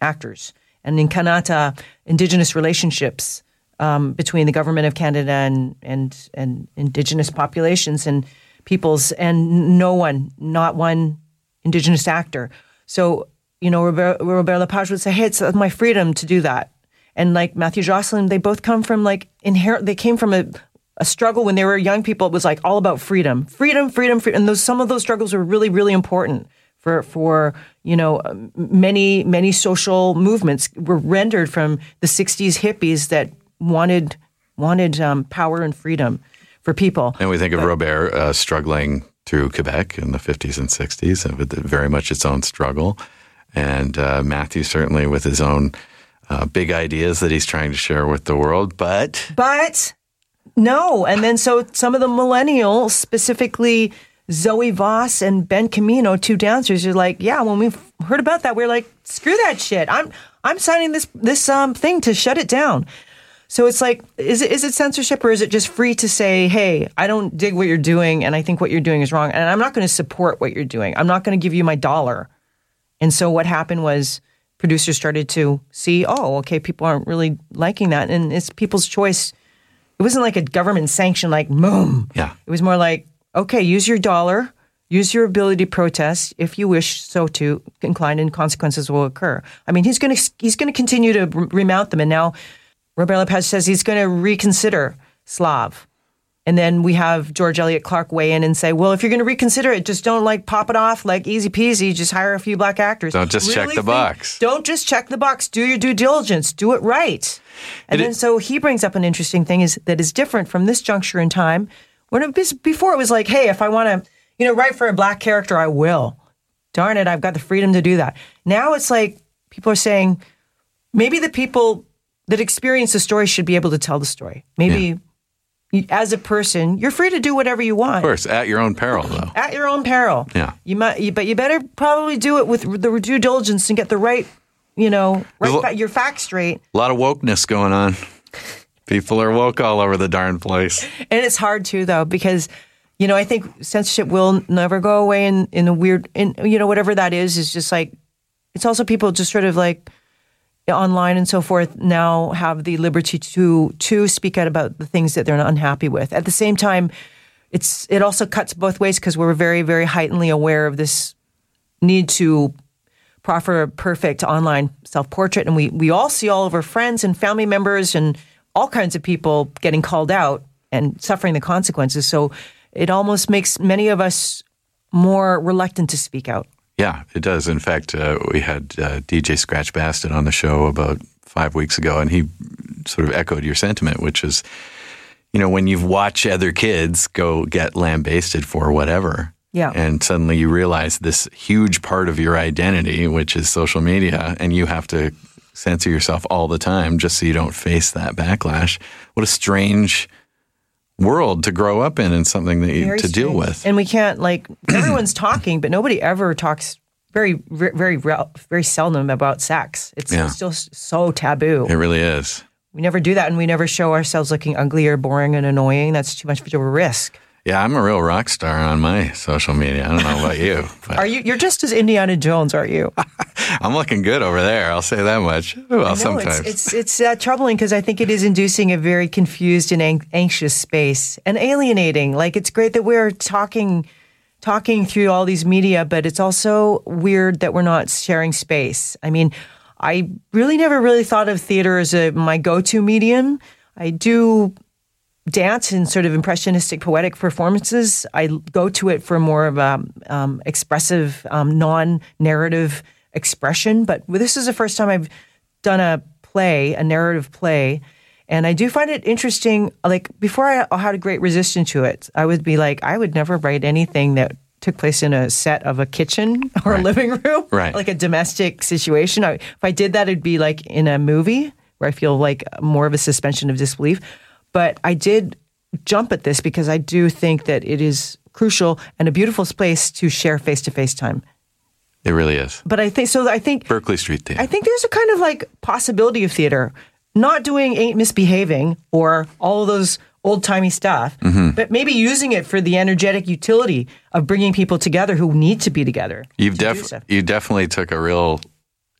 actors. And in Kanata, Indigenous relationships um, between the government of Canada and, and, and Indigenous populations and peoples, and no one, not one Indigenous actor. So, you know, Robert, Robert Lepage would say, hey, it's my freedom to do that. And like Matthew Jocelyn, they both come from like inherent, they came from a, a struggle when they were young people. It was like all about freedom, freedom, freedom, freedom. And those, some of those struggles were really, really important for for you know um, many many social movements were rendered from the 60s hippies that wanted wanted um, power and freedom for people And we think of Robert uh, struggling through Quebec in the 50s and 60s, and with very much its own struggle. And uh, Matthew certainly with his own uh, big ideas that he's trying to share with the world. But but no and then so some of the millennials specifically Zoe Voss and Ben Camino, two dancers, are like, yeah. When we heard about that, we are like, screw that shit. I'm I'm signing this this um thing to shut it down. So it's like, is it is it censorship or is it just free to say, hey, I don't dig what you're doing and I think what you're doing is wrong and I'm not going to support what you're doing. I'm not going to give you my dollar. And so what happened was producers started to see, oh, okay, people aren't really liking that, and it's people's choice. It wasn't like a government sanction, like boom. Yeah. It was more like, okay, use your dollar, use your ability to protest if you wish so to incline, and consequences will occur. I mean, he's going to he's going to continue to remount them, and now Robert Lepage says he's going to reconsider Slav. And then we have George Elliott Clarke weigh in and say, well, if you're going to reconsider it, just don't like pop it off like easy peasy. Just hire a few black actors. Don't just check the think- box. Don't just check the box. Do your due diligence. Do it right. And It then is- so he brings up an interesting thing is that is different from this juncture in time. When it was, before it was like, hey, if I want to, you know, write for a black character, I will. Darn it, I've got the freedom to do that. Now it's like people are saying, maybe the people that experience the story should be able to tell the story. Maybe you, as a person, you're free to do whatever you want of course, at your own peril, though. at your own peril. Yeah. You might, but you better probably do it with the due diligence and get the right, you know, right fa- your facts straight. A lot of wokeness going on. People are woke all over the darn place. And it's hard too, though, because you know I think censorship will never go away. In in a weird, in you know whatever that is, is just like it's also people just sort of like online and so forth now have the liberty to to speak out about the things that they're unhappy with. At the same time, it's it also cuts both ways because we're very very heightenedly aware of this need to proffer a perfect online self portrait, and we we all see all of our friends and family members and all kinds of people getting called out and suffering the consequences. So it almost makes many of us more reluctant to speak out. Yeah, it does. In fact, uh, we had uh, DJ Scratch Bastid on the show about five weeks ago, and he sort of echoed your sentiment, which is, you know, when you watch other kids go get lambasted for whatever, Yeah. and suddenly you realize this huge part of your identity, which is social media, and you have to censor yourself all the time just so you don't face that backlash. What a strange world to grow up in and something that you Very to deal with. And we can't like everyone's talking, but nobody ever talks very very very, very seldom about sex. It's Yeah. still so taboo. It really is. We never do that, and we never show ourselves looking ugly or boring and annoying. That's too much of a risk. Yeah, I'm a real rock star on my social media. I don't know about you, but Are you? You're just as Indiana Jones, aren't you? I'm looking good over there. I'll say that much. Well, sometimes. it's it's, it's uh, troubling because I think it is inducing a very confused and ang- anxious space and alienating. Like it's great that we're talking talking through all these media, but it's also weird that we're not sharing space. I mean, I really never really thought of theater as a my go-to medium. I do dance and sort of impressionistic poetic performances. I go to it for more of a um, expressive, um, non-narrative expression. But this is the first time I've done a play, a narrative play. And I do find it interesting. Like before, I had a great resistance to it. I would be like, I would never write anything that took place in a set of a kitchen or Right. a living room, Right. Like a domestic situation. I, if I did that, it'd be like in a movie where I feel like more of a suspension of disbelief. But I did jump at this because I do think that it is crucial and a beautiful place to share face to face time. It really is. But I think so. I think Berkeley Street Theater. I think there's a kind of like possibility of theater, not doing ain't misbehaving or all of those old timey stuff, Mm-hmm. but maybe using it for the energetic utility of bringing people together who need to be together. You've to def- you definitely took a real,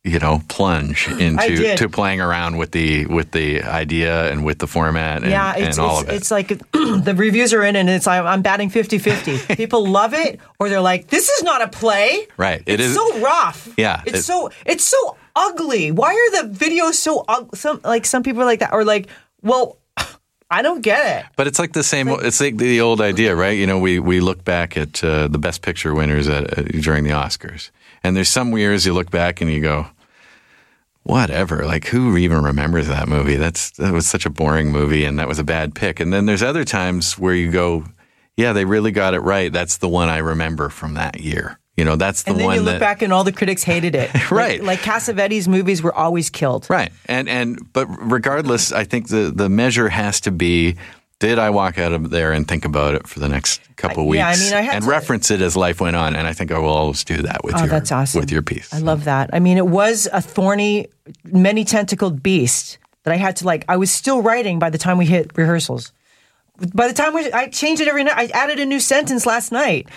you know, plunge into to playing around with the with the idea and with the format and, yeah, and it's, all it's, of it. it's like the reviews are in and it's like I'm batting 50 50. People love it or they're like, this is not a play. Right. It it's is- so rough. Yeah, It's it- so it's so ugly. Why are the videos so ugly? Some like some people are like that or like, well, I don't get it. But it's like the same. It's like the old idea, right? You know, we we look back at uh, the best picture winners at, uh, during the Oscars, and there's some years you look back and you go, whatever. Like, who even remembers that movie? That's that was such a boring movie, and that was a bad pick. And then there's other times where you go, yeah, they really got it right. That's the one I remember from that year. You know, that's the one. And then one you look that back and all the critics hated it. Right. Like, like Cassavetes movies were always killed. Right. And and but regardless, I think the the measure has to be did I walk out of there and think about it for the next couple I- weeks yeah, I mean, I had and to- reference it as life went on? And I think I will always do that with Oh, your that's awesome. with your piece. I love that. I mean, it was a thorny, many tentacled beast that I had to like. I was still writing by the time we hit rehearsals. By the time we, I changed it every night. I added a new sentence last night.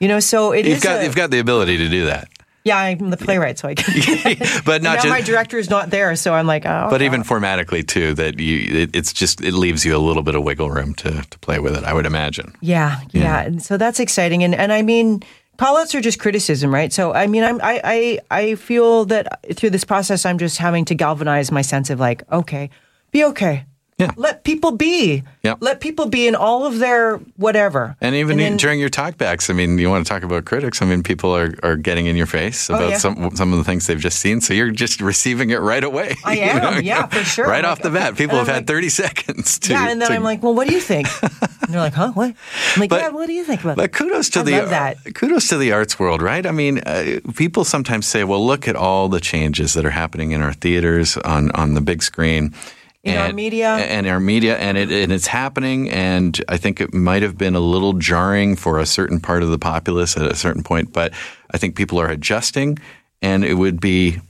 You know, so it You've got a- you've got the ability to do that, yeah, I'm the playwright, so I can. but not now just. my director is not there, so I'm like, oh. but even formatically too, that you it, it's just it leaves you a little bit of wiggle room to to play with it. I would imagine. Yeah, yeah. And so that's exciting. And and I mean, call outs are just criticism, right? So I mean, I'm I, I I feel that through this process, I'm just having to galvanize my sense of like, okay, be okay. Yeah. Let people be. Yeah. Let people be in all of their whatever. And even then- during your talkbacks, I mean, you want to talk about critics. I mean, people are, are getting in your face about Oh, yeah. some some of the things they've just seen, so you're just receiving it right away. I You am, know? yeah, for sure. Right I'm off like, the bat, people have I'm had 30 seconds to. yeah, and then to- I'm like, well, what do you think? and they're like, huh? What? I'm like, But- yeah, what do you think about But that? kudos to I the love that. kudos to the arts world, right? I mean, uh, people sometimes say, "Well, look at all the changes that are happening in our theaters on on the big screen." In our media. and our media, and it and it's happening. And I think it might have been a little jarring for a certain part of the populace at a certain point, but I think people are adjusting, and it would be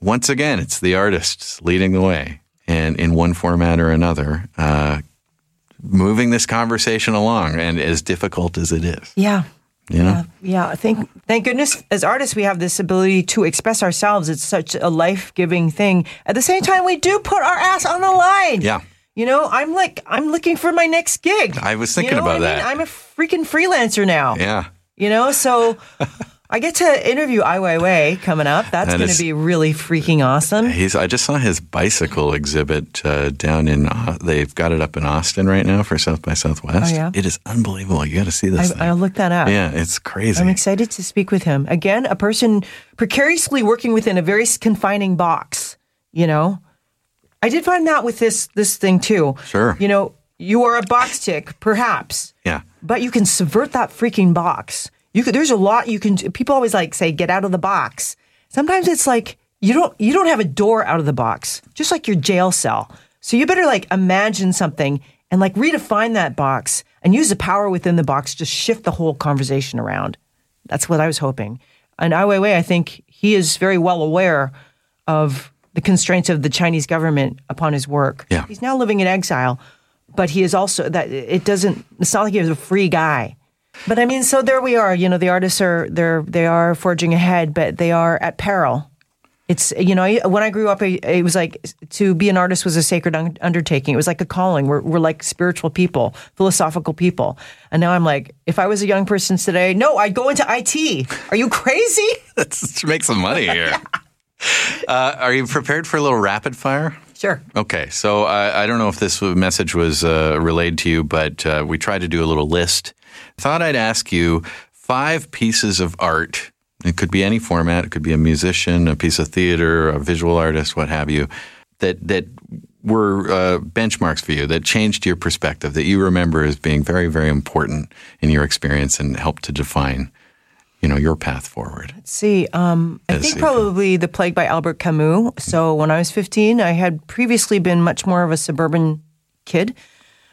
once again, it's the artists leading the way, and in one format or another, uh, moving this conversation along, and as difficult as it is, Yeah. You know. Yeah, yeah. Thank thank goodness as artists we have this ability to express ourselves. It's such a life giving thing. At the same time, we do put our ass on the line. Yeah. You know, I'm like I'm looking for my next gig. I was You thinking know about what I mean? that. I'm a freaking freelancer now. Yeah. You know, so I get to interview Ai Weiwei coming up. That's That going to be really freaking awesome. He's. I just saw his bicycle exhibit uh, down in. Uh, they've got it up in Austin right now for South by Southwest. Oh, yeah? It is unbelievable. You got to see this. thing. I, I'll look that up. yeah, it's crazy. I'm excited to speak with him. Again, a person precariously working within a very confining box, you know? I did find that with this this thing too. Sure. You know, you are a box tick, perhaps, yeah. but you can subvert that freaking box. You could there's a lot you can people always like say get out of the box. Sometimes it's like you don't you don't have a door out of the box, just like your jail cell. So you better like imagine something and like redefine that box and use the power within the box to shift the whole conversation around. That's what I was hoping. And Ai Weiwei, I think he is very well aware of the constraints of the Chinese government upon his work. Yeah. He's now living in exile, but he is also that it doesn't it's not like he was a free guy. But I mean, so there we are. You know, the artists are they're they are forging ahead, but they are at peril. It's you know I- when I grew up, it, it was like to be an artist was a sacred un- undertaking. It was like a calling. We're we're like spiritual people, philosophical people. And now I'm like, if I was a young person today, no, I'd go into IT. Are you crazy? Let's make some money here. uh, are you prepared for a little rapid fire? Sure. Okay, so I, I don't know if this message was uh, relayed to you, but uh, we tried to do a little list. Thought I'd ask you five pieces of art. It could be any format. It could be a musician, a piece of theater, a visual artist, what have you. That that were uh, benchmarks for you that changed your perspective that you remember as being very, very important in your experience and helped to define, you know, your path forward. Let's see. Um, I think probably The Plague by Albert Camus. So when I was 15, I had previously been much more of a suburban kid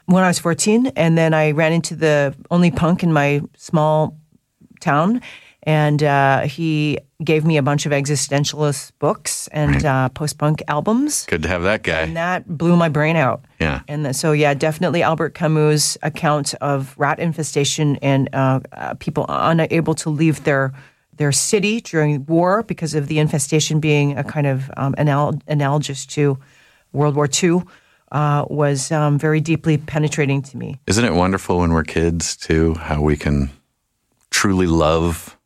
when I was 14. And then I ran into the only punk in my small town. And uh, he gave me a bunch of existentialist books and uh, post punk albums. Good to have that guy. And that blew my brain out. Yeah. And the, so, yeah, definitely Albert Camus' account of rat infestation and uh, uh, people unable to leave their their city during war because of the infestation being a kind of um, anal- analogous to World War II uh, was um, very deeply penetrating to me. Isn't it wonderful when we're kids too, how we can truly love,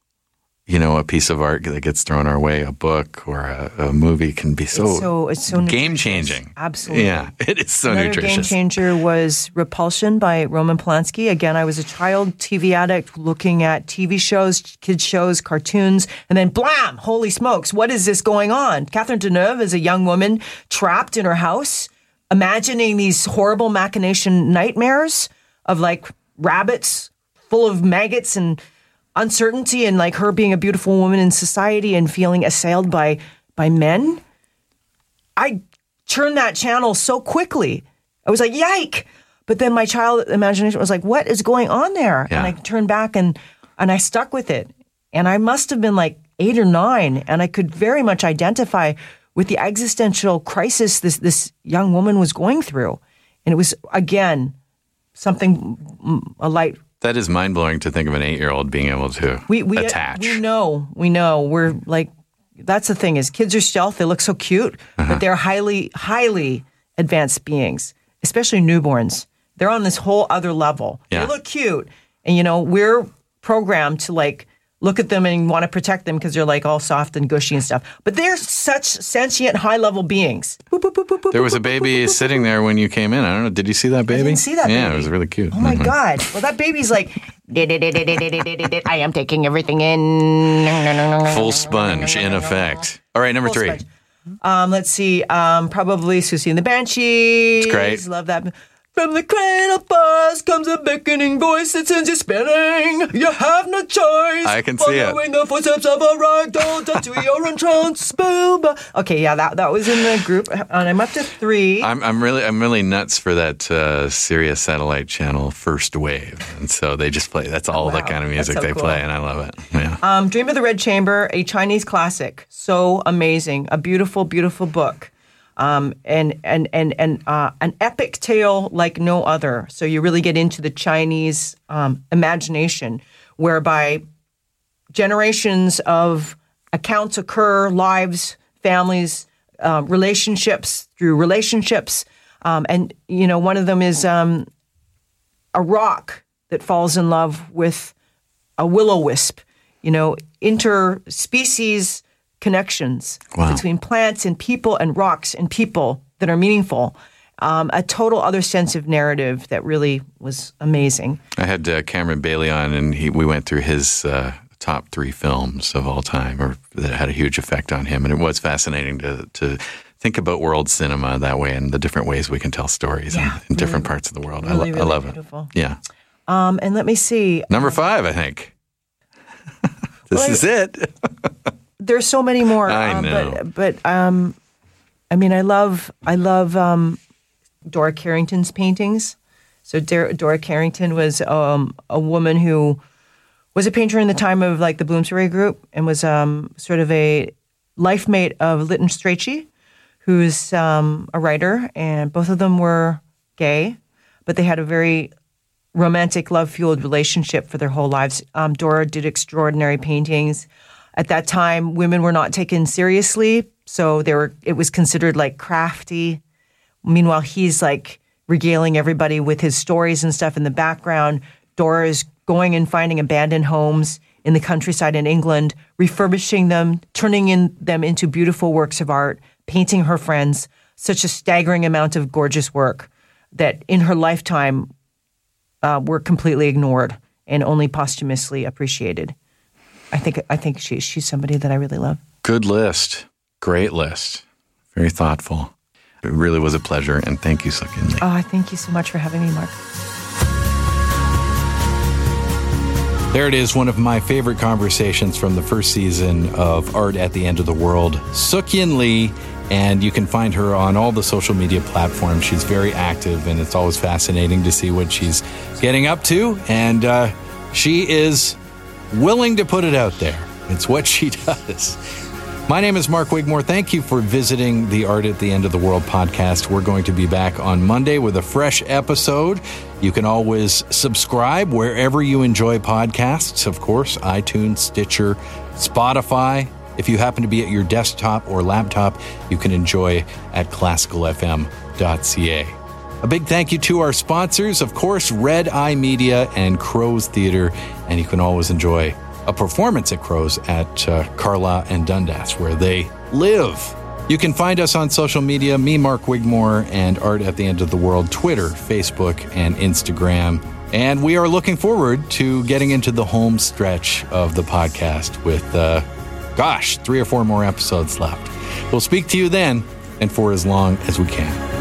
you know, a piece of art that gets thrown our way, a book or a, a movie can be so, It's so it's so game changing. Absolutely. Yeah, it is so nutritious. Another game nutritious. changer was Repulsion by Roman Polanski. Again, I was a child TV addict looking at TV shows, kids shows, cartoons, and then blam! Holy smokes! What is this going on? Catherine Deneuve is a young woman trapped in her house, imagining these horrible machination nightmares of like rabbits full of maggots and uncertainty, and like her being a beautiful woman in society and feeling assailed by by men. I turned that channel so quickly. I was like, yike. But then my child imagination was like, what is going on there? Yeah. And I turned back and and I stuck with it. And I must have been like eight or nine, and I could very much identify with the existential crisis this this young woman was going through. And it was again something mm, a light That is mind blowing to think of an eight year old being able to we we attach. we know we know we're like that's the thing is kids are stealth they look so cute Uh-huh. but they're highly highly advanced beings especially newborns they're on this whole other level Yeah. they look cute and you know we're programmed to like look at them and want to protect them because they're like all soft and gushy and stuff but they're such sentient high level beings Boop, boop, boop, there was a baby sitting there when you came in. I don't know. Did you see that baby? I didn't see that Yeah, baby. it was really cute. Oh my Mhm. God. Well, that baby's like, I am taking everything in. Full sponge in effect. All right, number Full three. Um, let's see. Um, probably Siouxsie and the Banshees. It's great. Love that. From the cradle buzz comes a beckoning voice that sends you spinning. You have no choice. I can see it. Following the footsteps of a ragdoll to your entrance spell. Okay, yeah, that that was in the group, and I'm up to three. I'm, I'm really I'm really nuts for that uh, Sirius satellite channel First Wave, and so they just play. That's all the kind of music so they cool. play, and I love it. Yeah. Um, Dream of the Red Chamber, a Chinese classic, so amazing, a beautiful, beautiful book, um, and and and and uh, an epic tale like no other. So you really get into the Chinese um, imagination, whereby generations of accounts occur, lives, families, um, relationships through relationships, um, and you know one of them is um, a rock that falls in love with a willow wisp, you know, interspecies connections Wow. between plants and people and rocks and people that are meaningful. Um, a total other sense of narrative that really was amazing. I had uh, Cameron Bailey on, and he, we went through his uh, top three films of all time, or that had a huge effect on him. And it was fascinating to to think about world cinema that way and the different ways we can tell stories in- Yeah, in, different parts of the world. I, lo- really, I love beautiful. it. Yeah. Um, and let me see. Number five, I think. this Well, I- is it. There's so many more. I um, know. But, but um, I mean, I love I love um, Dora Carrington's paintings. So Dor- Dora Carrington was um, a woman who was a painter in the time of like the Bloomsbury Group and was um, sort of a life mate of Lytton Strachey, who's um, a writer, and both of them were gay, but they had a very romantic, love fueled relationship for their whole lives. Um, Dora did extraordinary paintings. At that time, women were not taken seriously, so they were. It was considered like crafty. Meanwhile, he's like regaling everybody with his stories and stuff in the background. Dora is going and finding abandoned homes in the countryside in England, refurbishing them, turning in them into beautiful works of art, painting her friends. such a staggering amount of gorgeous work that in her lifetime uh, were completely ignored and only posthumously appreciated. I think I think she, she's somebody that I really love. Good list. Great list. Very thoughtful. It really was a pleasure, and thank you, Lee. Oh, thank you so much for having me, Mark. There it is, one of my favorite conversations from the first season of Art at the End of the World. Sook-Yin Lee, and you can find her on all the social media platforms. She's very active, and it's always fascinating to see what she's getting up to. And uh, she is willing to put it out there. It's what she does. My name is Mark Wigmore. Thank you for visiting the Art at the End of the World podcast. We're going to be back on Monday with a fresh episode. You can always subscribe wherever you enjoy podcasts, of course, iTunes, Stitcher, Spotify. If you happen to be at your desktop or laptop, you can enjoy at classicalfm.ca. A big thank you to our sponsors, of course, RedEye Media and Crow's Theater, and you can always enjoy a performance at Crow's at uh, Carlaw and Dundas, where they live. You can find us on social media, me, Mark Wigmore, and Art at the End of the World, Twitter, Facebook, and Instagram. And we are looking forward to getting into the home stretch of the podcast with, uh, gosh, three or four more episodes left. We'll speak to you then and for as long as we can.